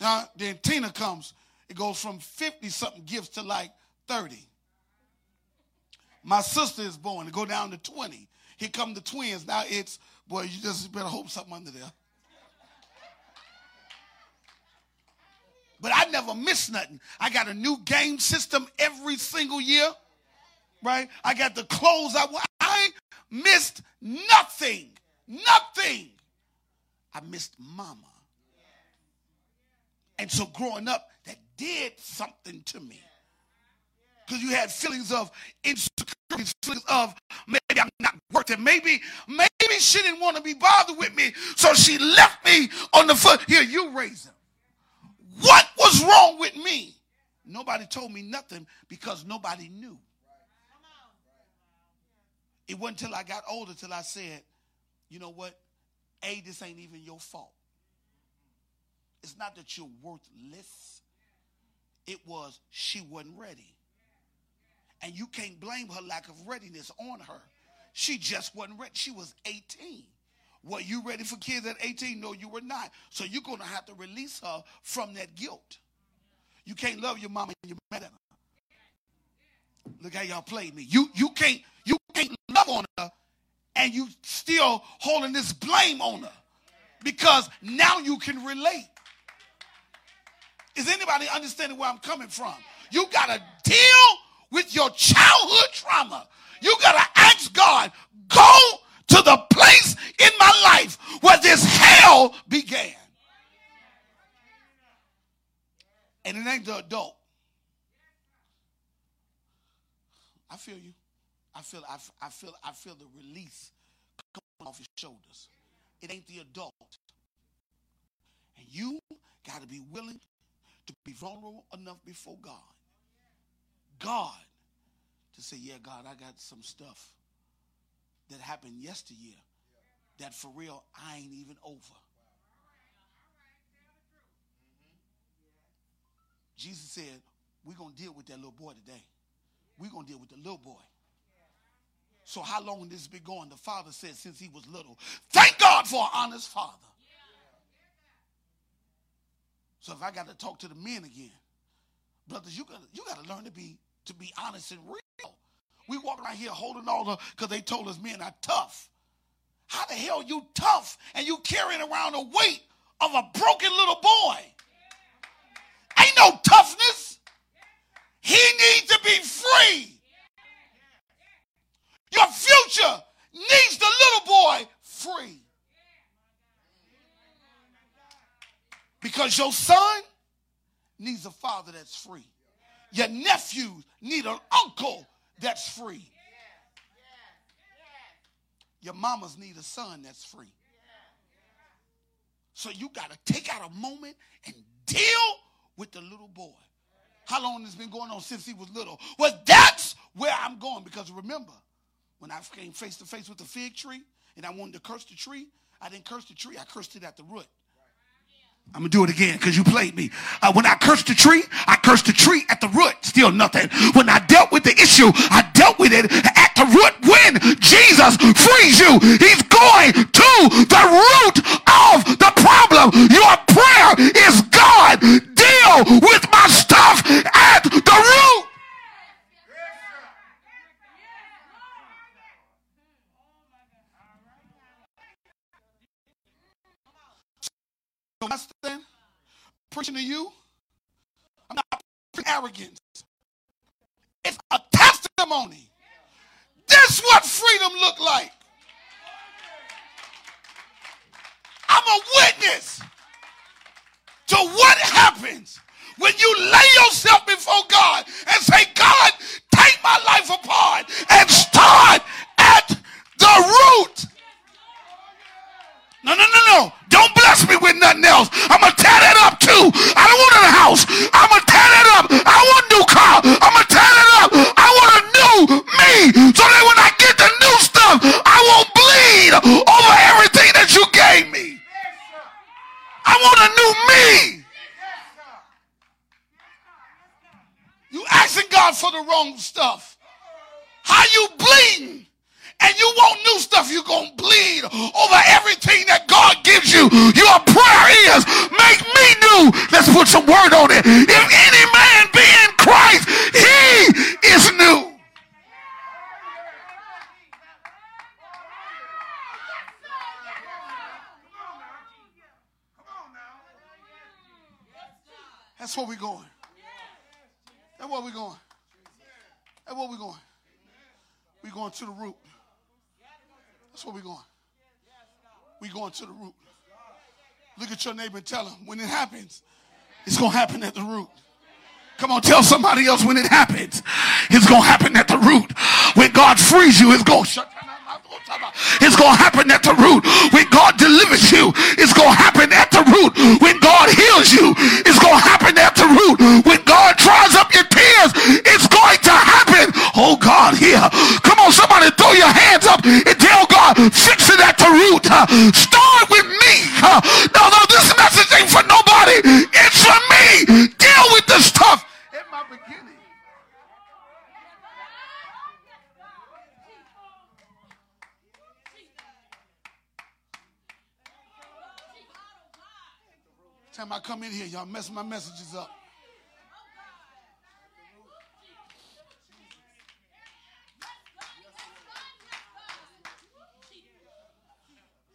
now, then Tina comes. It goes from 50 something gifts to like 30. My sister is born. It go down to 20. Here come the twins. Now it's, boy, you just better hope something under there. But I never miss nothing. I got a new game system every single year, right? I got the clothes I. I missed nothing. Nothing. I missed mama. And so growing up, that did something to me. Because you had feelings of insecurity, feelings of maybe maybe I'm not worth it. Maybe, maybe she didn't want to be bothered with me, so she left me on the foot. Here, you raise him. What was wrong with me? Nobody told me nothing because nobody knew. It wasn't until I got older till I said, you know what? A, this ain't even your fault. It's not that you're worthless. It was she wasn't ready. And you can't blame her lack of readiness on her. She just wasn't ready. She was 18. Were you ready for kids at 18? No, you were not. So you're going to have to release her from that guilt. You can't love your mama and you're mad at. Look how y'all played me. You you can't you can't love on her and you still holding this blame on her because now you can relate. Is anybody understanding where I'm coming from? You got to deal with your childhood trauma. You got to ask God, go to the place in my life where this hell began. And it ain't the adult. I feel you. I feel I, I feel I feel the release coming off his shoulders. It ain't the adult. And you got to be willing to be vulnerable enough before God. God to say, yeah, God, I got some stuff that happened yesteryear that for real I ain't even over. Jesus said, we're going to deal with that little boy today. We're going to deal with the little boy. So how long this been going? The father said since he was little. Thank God for an honest father. So if I got to talk to the men again, brothers, you got you got to learn to be to be honest and real. We walk around here holding all the because they told us men are tough. How the hell you tough and you carrying around the weight of a broken little boy? Ain't no toughness. He needs to be free. Your future needs the little boy free. Because your son needs a father that's free. Your nephews need an uncle that's free. Your mamas need a son that's free. So you got to take out a moment and deal with the little boy. How long has been going on since he was little? Well, that's where I'm going because remember, when I came face to face with the fig tree and I wanted to curse the tree, I didn't curse the tree, I cursed it at the root. I'm gonna do it again because you played me. Uh, when I cursed the tree, I cursed the tree at the root, still nothing. When I dealt with the issue, I dealt with it at the root. When Jesus frees you, He's going to the root of the problem. Your prayer is God, deal with my stuff at the root. Understand? Preaching to you, I'm not preaching arrogance. It's a testimony. This what freedom look like. I'm a witness to what happens when you lay yourself before God and say, God, take my life apart and start at the root. No, no, no, no. Don't bless I'm going to tear that up too. I don't want a house. I'm going to tear that up. I want a new car. I'm going to tear that up. I want a new me so that when I get the new stuff, I won't bleed over everything that you gave me. I want a new me. You asking God for the wrong stuff. How you bleeding? and you want new stuff, you're going to bleed over everything that God gives you. Your prayer is, make me new. Let's put some word on it. If any man be in Christ, he is new. That's where we're going. That's where we're going. That's where we're going. We're going to the root. That's where we're going. We're going to the root. Look at your neighbor and tell him when it happens, it's going to happen at the root. Come on, tell somebody else when it happens, it's going to happen at the root. When God frees you, it's going to shut down. it's going to happen at the root. When God delivers you, it's going to happen at the root. When God heals you, it's going to happen at the root. When God dries up your tears, it's going. Oh God, here. Come on, somebody throw your hands up and tell God, fix it at the root. Uh, start with me. Uh, no, no, this message ain't for nobody. It's for me. Deal with this stuff at my beginning. Time I come in here, y'all mess my messages up.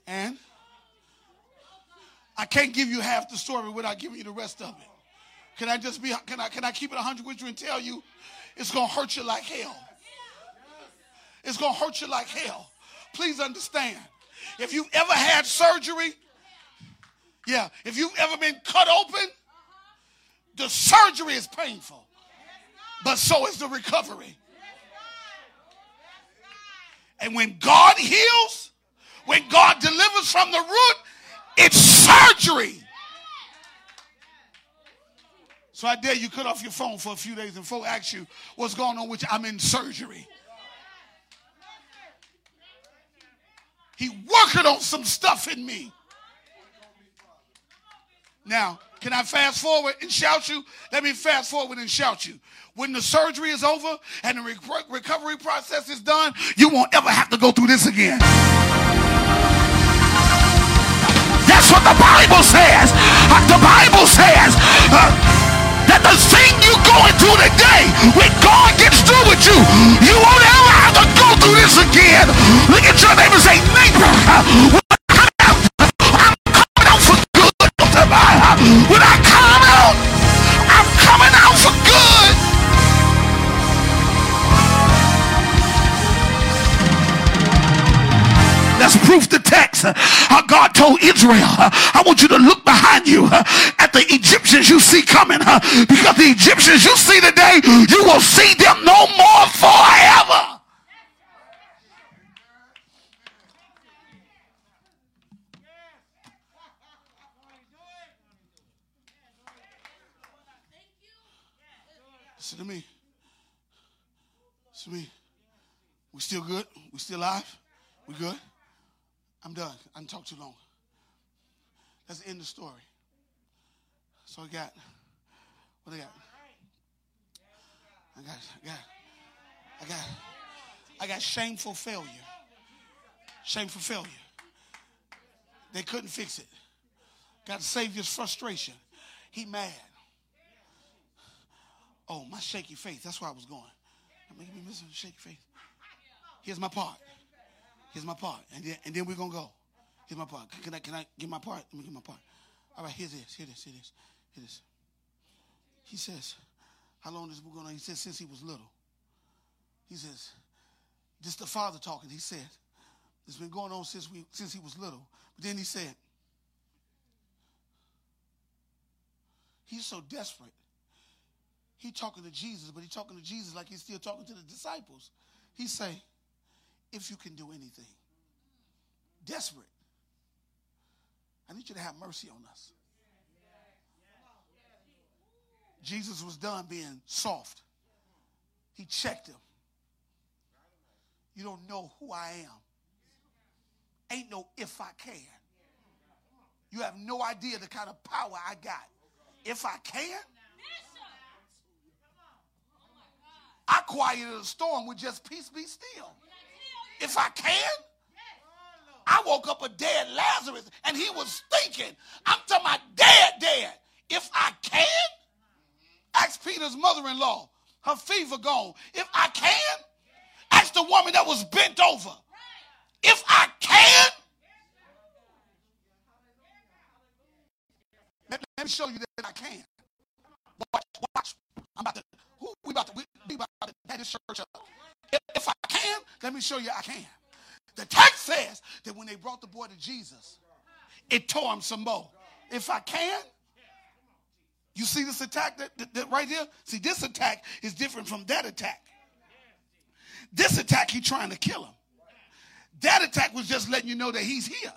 And I can't give you half the story without giving you the rest of it. Can I just be, can I, can I keep it 100 with you and tell you it's going to hurt you like hell? It's going to hurt you like hell. Please understand. If you've ever had surgery, yeah, if you've ever been cut open, the surgery is painful, but so is the recovery. And when God heals, when God delivers from the root, it's surgery. So I dare you cut off your phone for a few days and folk ask you what's going on with you. I'm in surgery. He working on some stuff in me. Now, can I fast forward and shout you? Let me fast forward and shout you. When the surgery is over and the recovery process is done, you won't ever have to go through this again. What the Bible says. Uh, the Bible says uh, that the thing you're going through today, when God gets through with you, you won't ever have to go through this again. Look at your neighbor and say, neighbor, uh, When I come out, I'm coming out for good. That's proof the text. Told Israel, uh, I want you to look behind you uh, at the Egyptians you see coming. Uh, because the Egyptians you see today, you will see them no more forever. Listen to me. Listen to me. We still good? We still alive? We good? I'm done. I didn't talk too long. Let's end of the story. So I got, what I got? I got, I got, I got, I got shameful failure. Shameful failure. They couldn't fix it. Got the Savior's frustration. He mad. Oh, my shaky faith. That's where I was going. Making me miss shaky faith. Here's my part. Here's my part. And then, and then we're going to go. Here's my part. Can I, can I get my part? Let me get my part. All right, here's this. Here this. Here this. Here this. He says, how long is this going on? He says, since he was little. He says, this the father talking. He said, it's been going on since we since he was little. But then he said, he's so desperate he talking to Jesus, but he talking to Jesus like he's still talking to the disciples. He say, if you can do anything. Desperate. I need you to have mercy on us. Jesus was done being soft. He checked him. You don't know who I am. Ain't no if I can. You have no idea the kind of power I got. If I can, I quieted a storm with just peace be still. If I can, I woke up a dead Lazarus and he was thinking, I'm talking about dead, dead. If I can, ask Peter's mother in law, her fever gone. If I can, ask the woman that was bent over. If I can, let, let me show you that I can. Watch, watch. I'm about to, who, we about to, we, we about to this church up. If, if I can, let me show you I can. The text says that when they brought the boy to Jesus, it tore him some more. If I can, you see this attack that, that, that right here? See, this attack is different from that attack. This attack, he trying to kill him. That attack was just letting you know that he's here.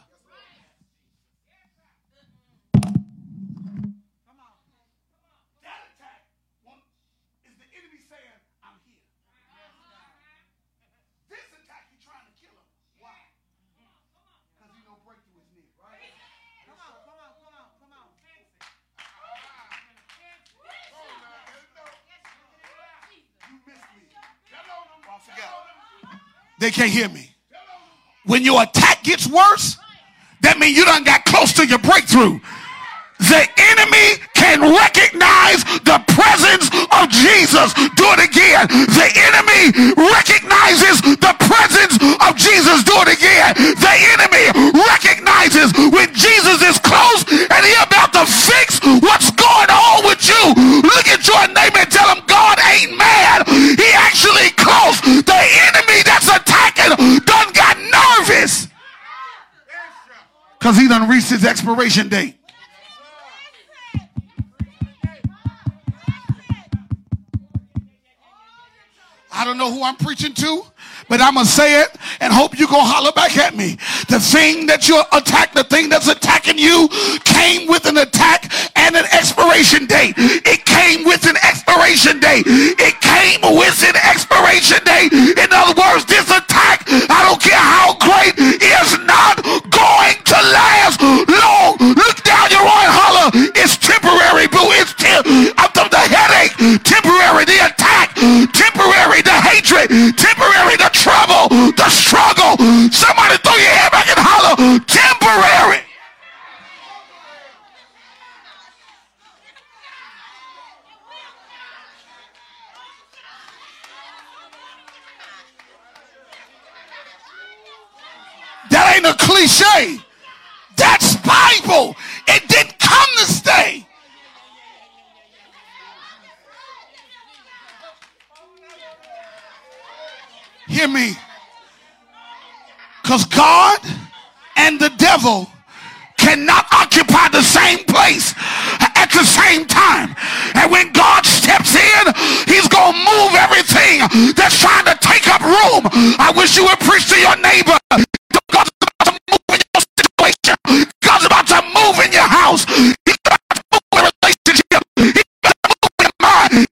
They can't hear me. When your attack gets worse, that means you done got close to your breakthrough. The enemy can recognize the presence of Jesus. Do it again. The enemy recognizes the presence of Jesus. Do it again. The enemy recognizes when Jesus is close and he about to fix what's going on with you. Look at your neighbor and tell him God ain't mad. Because he done reached his expiration date. I don't know who I'm preaching to, but I'm going to say it and hope you go holler back at me. The thing that you're attack, the thing that's attacking you came with an attack and an expiration date. It came with an expiration date. It came with an expiration date. In other words, this attack, I don't care how great, is not going to long. Look down your right holler. It's temporary, boo. It's te- the headache, temporary. The attack, temporary the hatred, temporary the trouble, the struggle. Somebody throw your head back and holler, temporary. That ain't a cliche. That's Bible. It didn't come to stay. Hear me. Because God and the devil cannot occupy the same place at the same time. And when God steps in, he's going to move everything that's trying to take up room. I wish you would preach to your neighbor. God's about to move in your situation. God's about to move in your house. He's about to move in a relationship. He's about to move in your mind.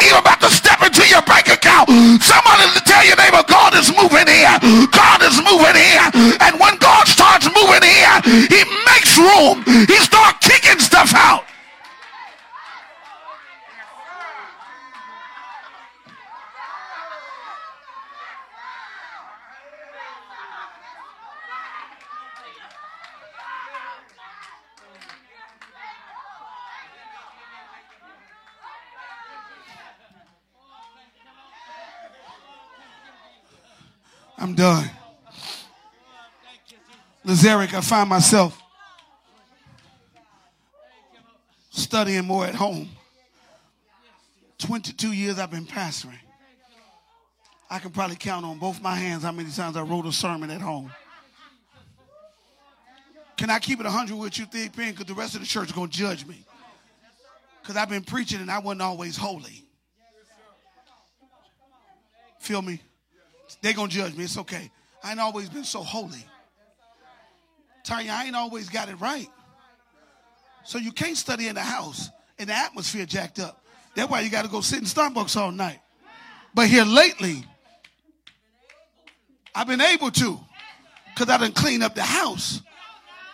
He's about to step into your bank account. Somebody tell your neighbor, God is moving here. God is moving here. And when God room. He starts kicking stuff out. I'm done. Lazaric, I find myself studying more at home. 22 years I've been pastoring. I can probably count on both my hands how many times I wrote a sermon at home. Can I keep it 100 with you, Thick Pen? Because the rest of the church is going to judge me. Because I've been preaching and I wasn't always holy. Feel me? They're going to judge me. It's okay. I ain't always been so holy. You, I ain't always got it right. So you can't study in the house and the atmosphere jacked up. That's why you got to go sit in Starbucks all night. But here lately, I've been able to because I done clean up the house.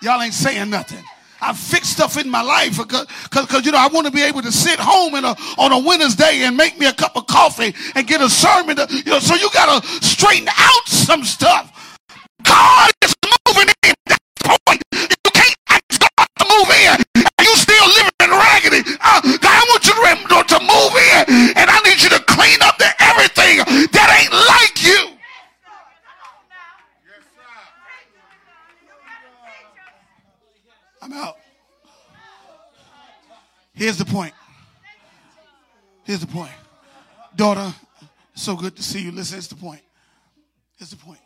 Y'all ain't saying nothing. I fixed stuff in my life because, you know, I want to be able to sit home a, on a winter's day and make me a cup of coffee and get a sermon. To, you know, so you got to straighten out some stuff. God is moving in. That point. You can't ask God to move in and you still living in raggedy. Uh, God, I want you to, to move in and I need you to clean up the everything that ain't like you. I'm out. Here's the point. Here's the point. Daughter, so good to see you. Listen, it's the point. Here's the point.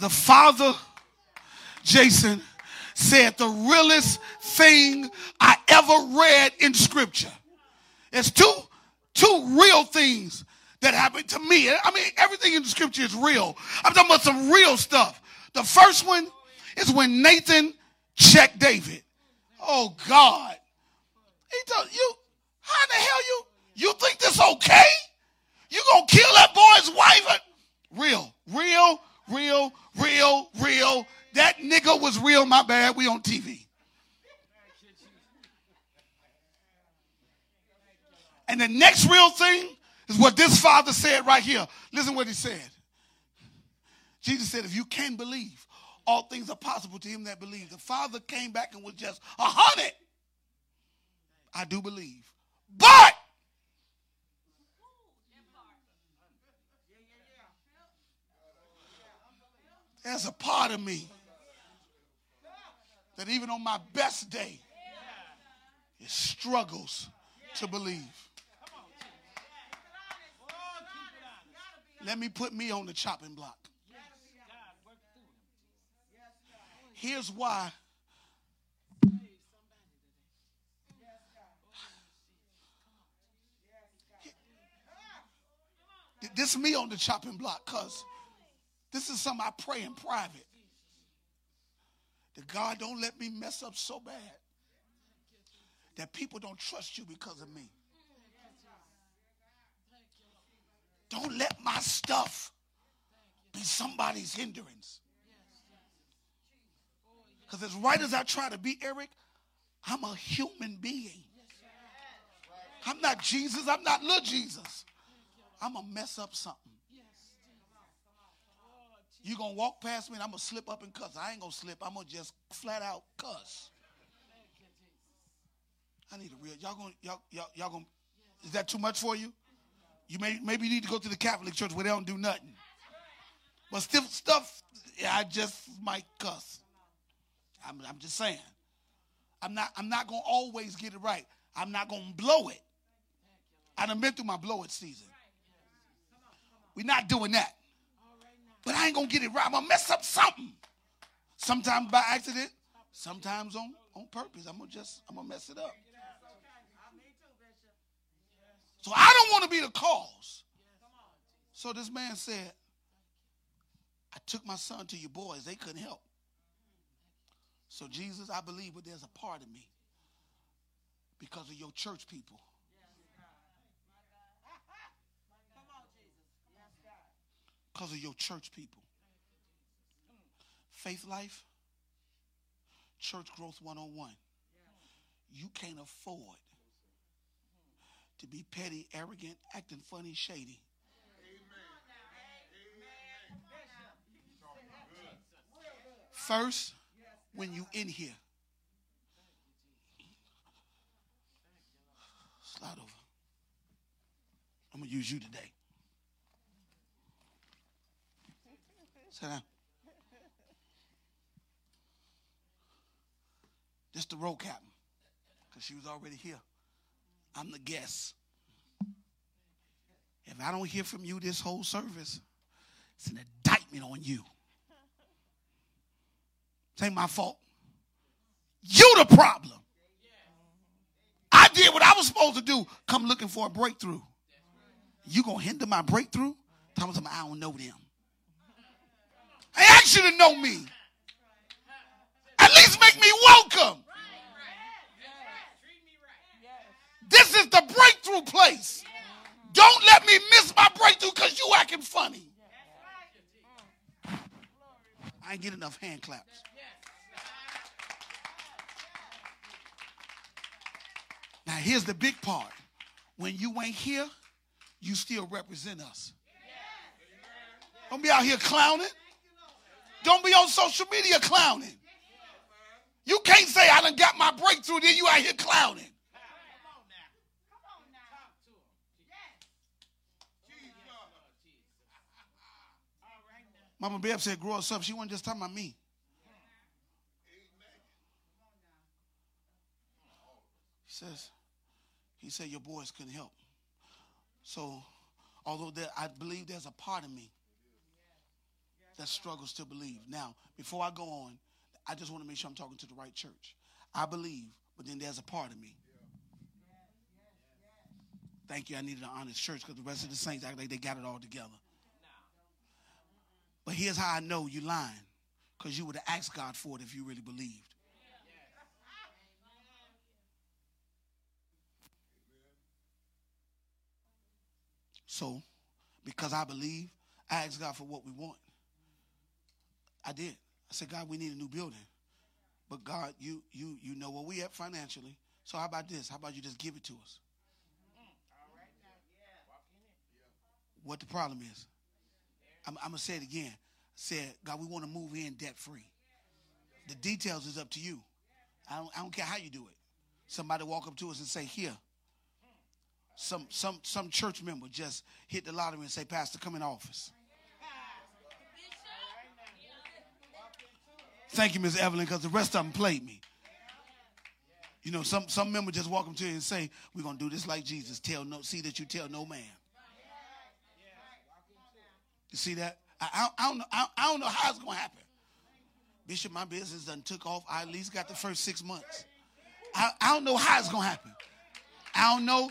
The father, Jason, said the realest thing I ever read in scripture. It's two, two real things that happened to me. I mean, everything in the scripture is real. I'm talking about some real stuff. The first one is when Nathan checked David. Oh God. He told you, how the hell you you think this okay? You gonna kill that boy's wife? Real, real, real, real, real. That nigga was real, my bad. We on TV. And the next real thing is what this father said right here. Listen what he said. Jesus said, if you can believe, all things are possible to him that believes. The father came back and was just a hundred. I do believe. But there's a part of me that even on my best day, it struggles to believe. Let me put me on the chopping block. Here's why. This is me on the chopping block because this is something I pray in private. That God don't let me mess up so bad that people don't trust you because of me. Don't let my stuff be somebody's hindrance. Because as right as I try to be Eric, I'm a human being. I'm not Jesus. I'm not little Jesus. I'm going to mess up something. You're going to walk past me and I'm going to slip up and cuss. I ain't going to slip. I'm going to just flat out cuss. I need a real. Y'all going y'all y'all y'all going Is that too much for you? You may maybe you need to go to the Catholic Church where they don't do nothing. But still stuff I just might cuss. I'm, I'm just saying. I'm not I'm not gonna always get it right. I'm not gonna blow it. I done been through my blow it season. We're not doing that. But I ain't gonna get it right. I'm gonna mess up something. Sometimes by accident, sometimes on, on purpose. I'm gonna just I'm gonna mess it up. So I don't want to be the cause. So this man said, I took my son to your boys. They couldn't help. So, Jesus, I believe, but there's a part of me because of your church people. Because of your church people. Faith Life, Church Growth 101. You can't afford to be petty, arrogant, acting funny, shady. First, when you in here. Slide over. I'm to use you today. Sit down. This the road captain because she was already here. I'm the guest. If I don't hear from you this whole service, it's an indictment on you. It ain't my fault. You the problem. I did what I was supposed to do. Come looking for a breakthrough. You gonna hinder my breakthrough? Me I don't know them. I asked you to know me. At least make me welcome. This is the breakthrough place. Don't let me miss my breakthrough because you acting funny. I ain't get enough hand claps. Now here's the big part. When you ain't here, you still represent us. Don't be out here clowning. Don't be on social media clowning. You can't say I done got my breakthrough, then you out here clowning. Mama Bev said, grow us up. She wasn't just talking about me. He says, he said, your boys couldn't help. So, although there, I believe there's a part of me that struggles to believe. Now, before I go on, I just want to make sure I'm talking to the right church. I believe, but then there's a part of me Thank you. I needed an honest church because the rest of the saints act like they got it all together. But here's how I know you're lying. Because you would have asked God for it if you really believed. So, because I believe, I asked God for what we want. I did. I said, God, we need a new building. But God, you you you know where we at financially. So how about this? How about you just give it to us? What the problem is? I'm, I'm gonna say it again. Said, God, we want to move in debt free. The details is up to you. I don't, I don't care how you do it. Somebody walk up to us and say, here. Some some some church member just hit the lottery and say, Pastor, come in office. Thank you, Miss Evelyn, because the rest of them played me. You know, some some member just walk up to you and say, "We're gonna do this like Jesus. Tell no, see that you tell no man." You see that? I, I, I don't know. I, I, don't know how it's gonna happen. Bishop, my business done took off. I at least got the first six months. I, I don't know how it's gonna happen. I don't know.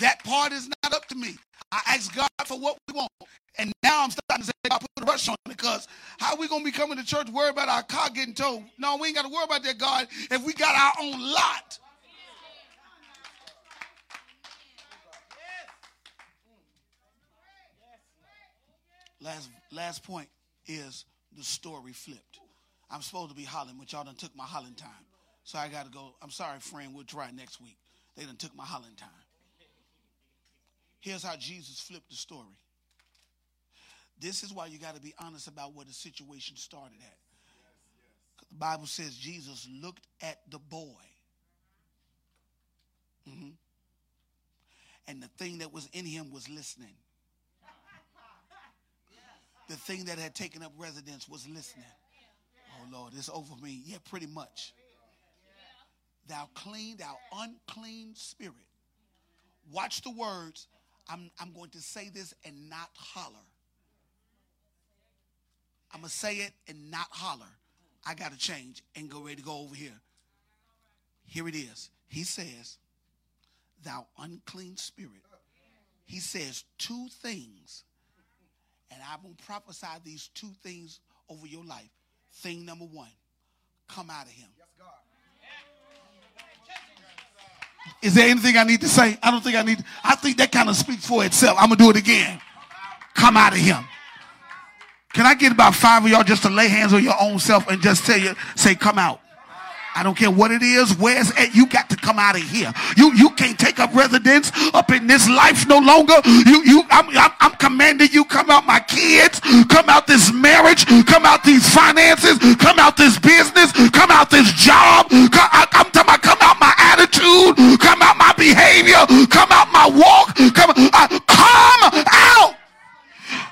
That part is not up to me. I ask God for what we want. And now I'm starting to say, God, put a rush on it because how we going to be coming to church worry about our car getting towed? No, we ain't got to worry about that, God, if we got our own lot. Last, last point is the story flipped. I'm supposed to be hollering, but y'all done took my hollering time. So I got to go. I'm sorry, friend. We'll try next week. They done took my hollering time. Here's how Jesus flipped the story. This is why you got to be honest about where the situation started at. The Bible says Jesus looked at the boy. Mm-hmm. And the thing that was in him was listening. The thing that had taken up residence was listening. Oh Lord, it's over me. Yeah, pretty much. Thou clean, thou unclean spirit. Watch the words. I'm, I'm going to say this and not holler. I'm going to say it and not holler. I got to change and go ready to go over here. Here it is. He says, Thou unclean spirit. He says two things. And I will prophesy these two things over your life. Thing number one, come out of him. Is there anything I need to say? I don't think I need. I think that kind of speaks for itself. I'm to do it again. Come out of him. Can I get about five of y'all just to lay hands on your own self and just tell you, say, come out? I don't care what it is, where's it, you got to come out of here. You you can't take up residence up in this life no longer. You you I'm, I'm, I'm commanding you come out my kids, come out this marriage, come out these finances, come out this business, come out this job. Come, I, am talking about come attitude, come out my behavior, come out my walk, come uh, come out.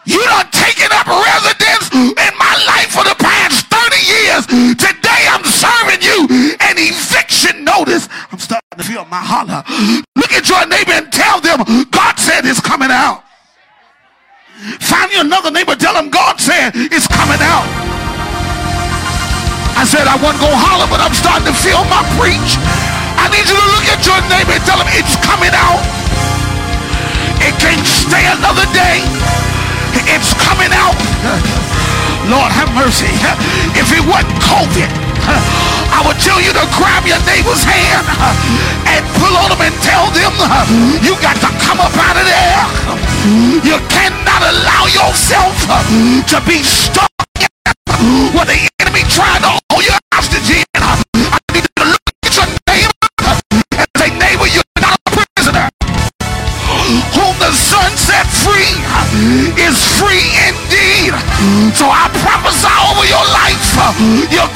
You done taken up residence in my life for the past 30 years. Today I'm serving you an eviction notice. I'm starting to feel my holler. Look at your neighbor and tell them God said it's coming out. Find you another neighbor, tell them God said it's coming out. I said I wasn't to holler, but I'm starting to feel my preach. I need you to look at your neighbor and tell them it's coming out. It can't stay another day. It's coming out. Lord have mercy. If it wasn't COVID, I would tell you to grab your neighbor's hand and pull on them and tell them you got to come up out of there. You cannot allow yourself to be stuck where the enemy trying to hold you So I prophesy over your life, you're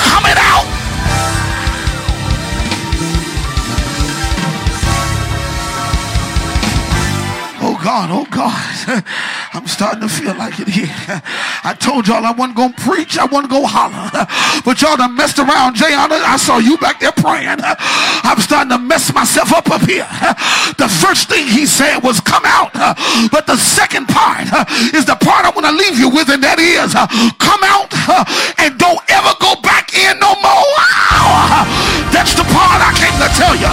God, oh God. I'm starting to feel like it here. I told y'all I wasn't going to preach. I going to holler. But y'all done messed around. Jay, I saw you back there praying. I'm starting to mess myself up up here. The first thing he said was come out. But the second part is the part I want to leave you with, and that is come out and don't ever go back in no more. That's the part I came to tell you.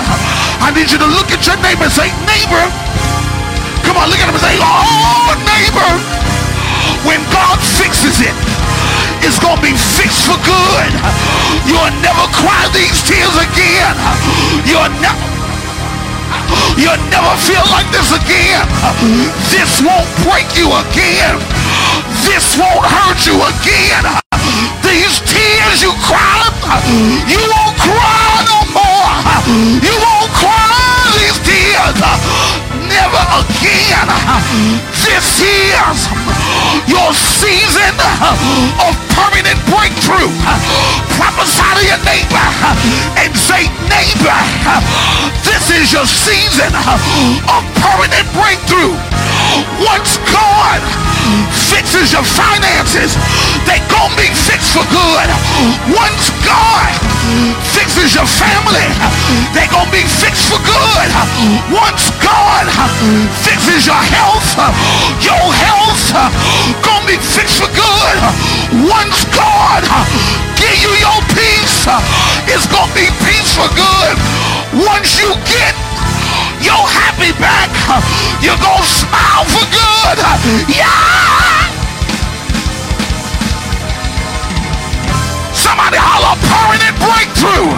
I need you to look at your neighbor and say, neighbor, Come on, look at him and say, oh, neighbor, when God fixes it, it's going to be fixed for good. You'll never cry these tears again. You'll never You'll never feel like this again. This won't break you again. This won't hurt you again. These tears you cried, you won't cry no more. You won't cry these tears never again. This is your season of permanent breakthrough. Prophesy to your neighbor and say, neighbor, this is your season of permanent breakthrough. Once God fixes your finances, they gonna be fixed for good. Once God fixes your family, they gonna be fixed for good. Once God fixes your health, your health gonna be fixed for good. Once God give you your peace, it's gonna be peace for good. Once you get your happy back, you're gonna smile for good. Yeah! Somebody holler permanent breakthrough.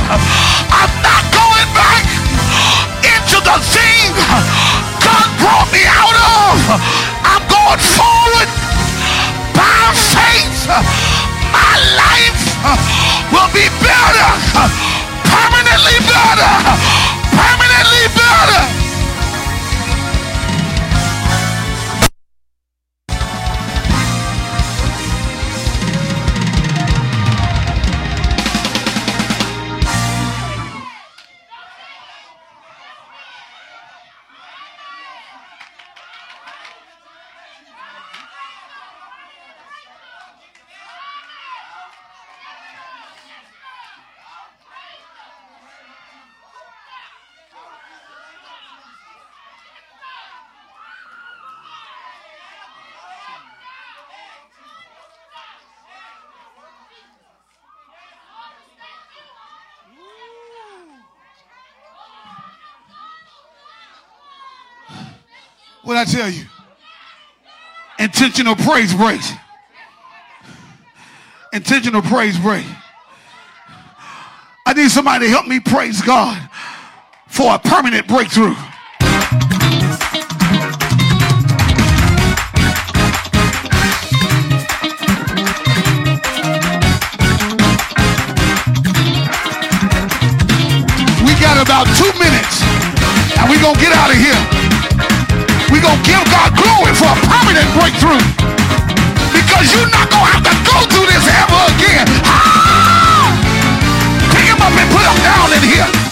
I'm not going back into the thing brought me out of. I'm going forward by faith. My life will be better, permanently better, permanently better. I tell you? Intentional praise break. Intentional praise break. I need somebody to help me praise God for a permanent breakthrough. We got about two minutes and we're going to get out of here. Breakthrough. Because you're not going to have to go through this ever again. Ah! Pick him up and put him down in here.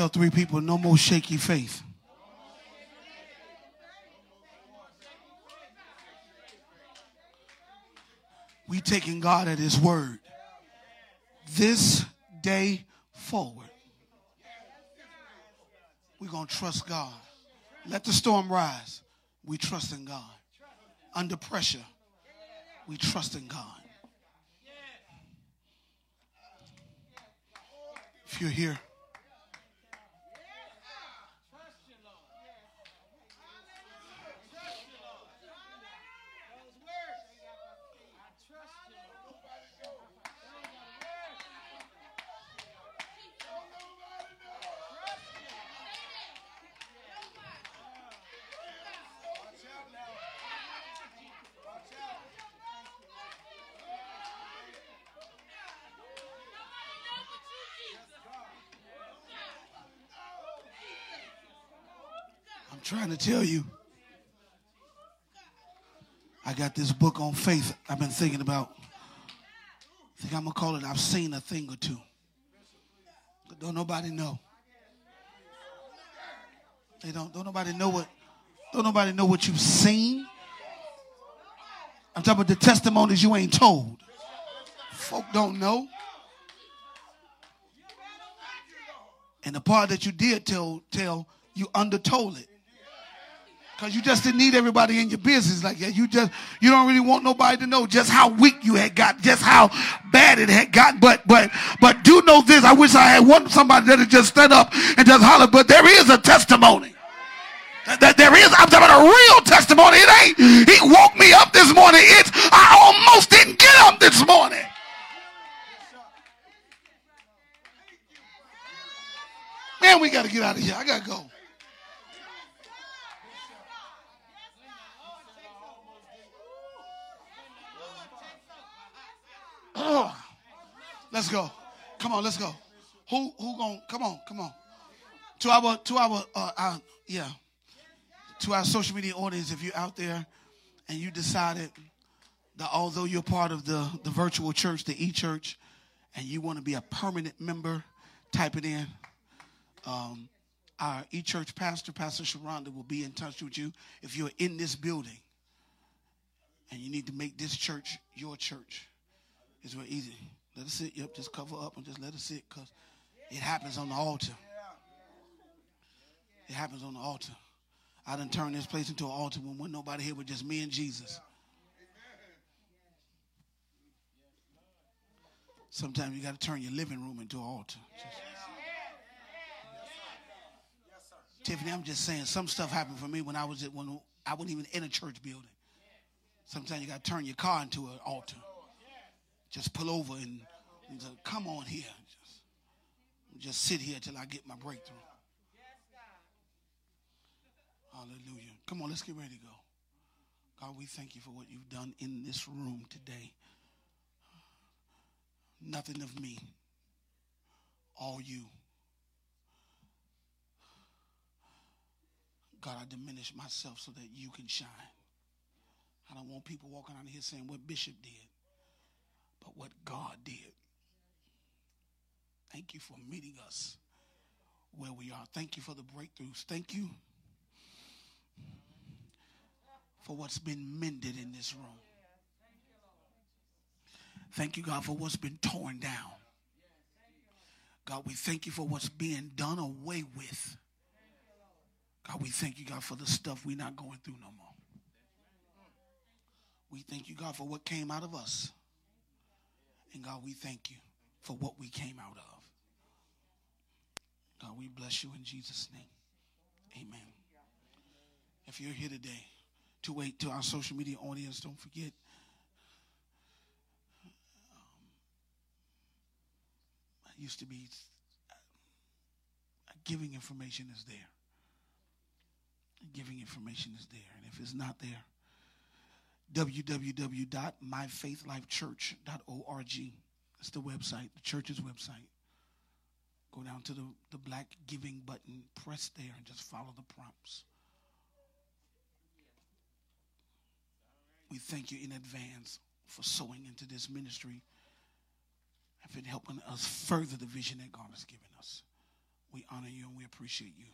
Tell three people no more shaky faith. We taking God at his word. This day forward. We're going to trust God. Let the storm rise. We trust in God. Under pressure, we trust in God. If you're here, tell you. I got this book on faith I've been thinking about. I think I'm gonna call it I've seen a thing or two. But don't nobody know. They don't don't nobody know what don't nobody know what you've seen. I'm talking about the testimonies you ain't told. Folk don't know. And the part that you did tell, tell you undertold it. Because you just didn't need everybody in your business like that. You just you don't really want nobody to know just how weak you had got, just how bad it had gotten. But but but do know this. I wish I had one somebody that had just stand up and just holler. But there is a testimony. That there is, I'm talking about a real testimony. It ain't, he woke me up this morning. It's, I almost didn't get up this morning. Man, we got to get out of here. I got to go. Oh, let's go. Come on, let's go. Who who going? Come on, come on. To our to our uh, uh yeah, to our social media audience, if you're out there and you decided that although you're part of the the virtual church, the e church, and you want to be a permanent member, type it in. Um, our e church pastor, Pastor Sharonda, will be in touch with you if you're in this building and you need to make this church your church. It's real easy. Let it sit. Yep, just cover up and just let it sit because it happens on the altar. It happens on the altar. I done turned this place into an altar when when nobody here but just me and Jesus. Sometimes you got to turn your living room into an altar. Just- Tiffany, I'm just saying, some stuff happened for me when I was at when I wasn't even in a church building. Sometimes you got to turn your car into an altar. Just pull over and, and say, come on here. Just, just sit here till I get my breakthrough. Hallelujah. Come on, let's get ready to go. God, we thank you for what you've done in this room today. Nothing of me, all you. God, I diminish myself so that you can shine. I don't want people walking out of here saying what Bishop did, but what God did. Thank you for meeting us where we are. Thank you for the breakthroughs. Thank you for what's been mended in this room. Thank you, God, for what's been torn down. God, we thank you for what's being done away with. God, we thank you, God, for the stuff we're not going through no more. We thank you, God, for what came out of us. And God, we thank you for what we came out of. God, we bless you in Jesus' name. Amen. If you're here today, to wait to our social media audience, don't forget. um, I used to be uh, giving information is there. Giving information is there. And if it's not there, www.myfaithlifechurch.org. That's the website, the church's website. Go down to the, the black giving button, press there, and just follow the prompts. We thank you in advance for sowing into this ministry and for helping us further the vision that God has given us. We honor you and we appreciate you.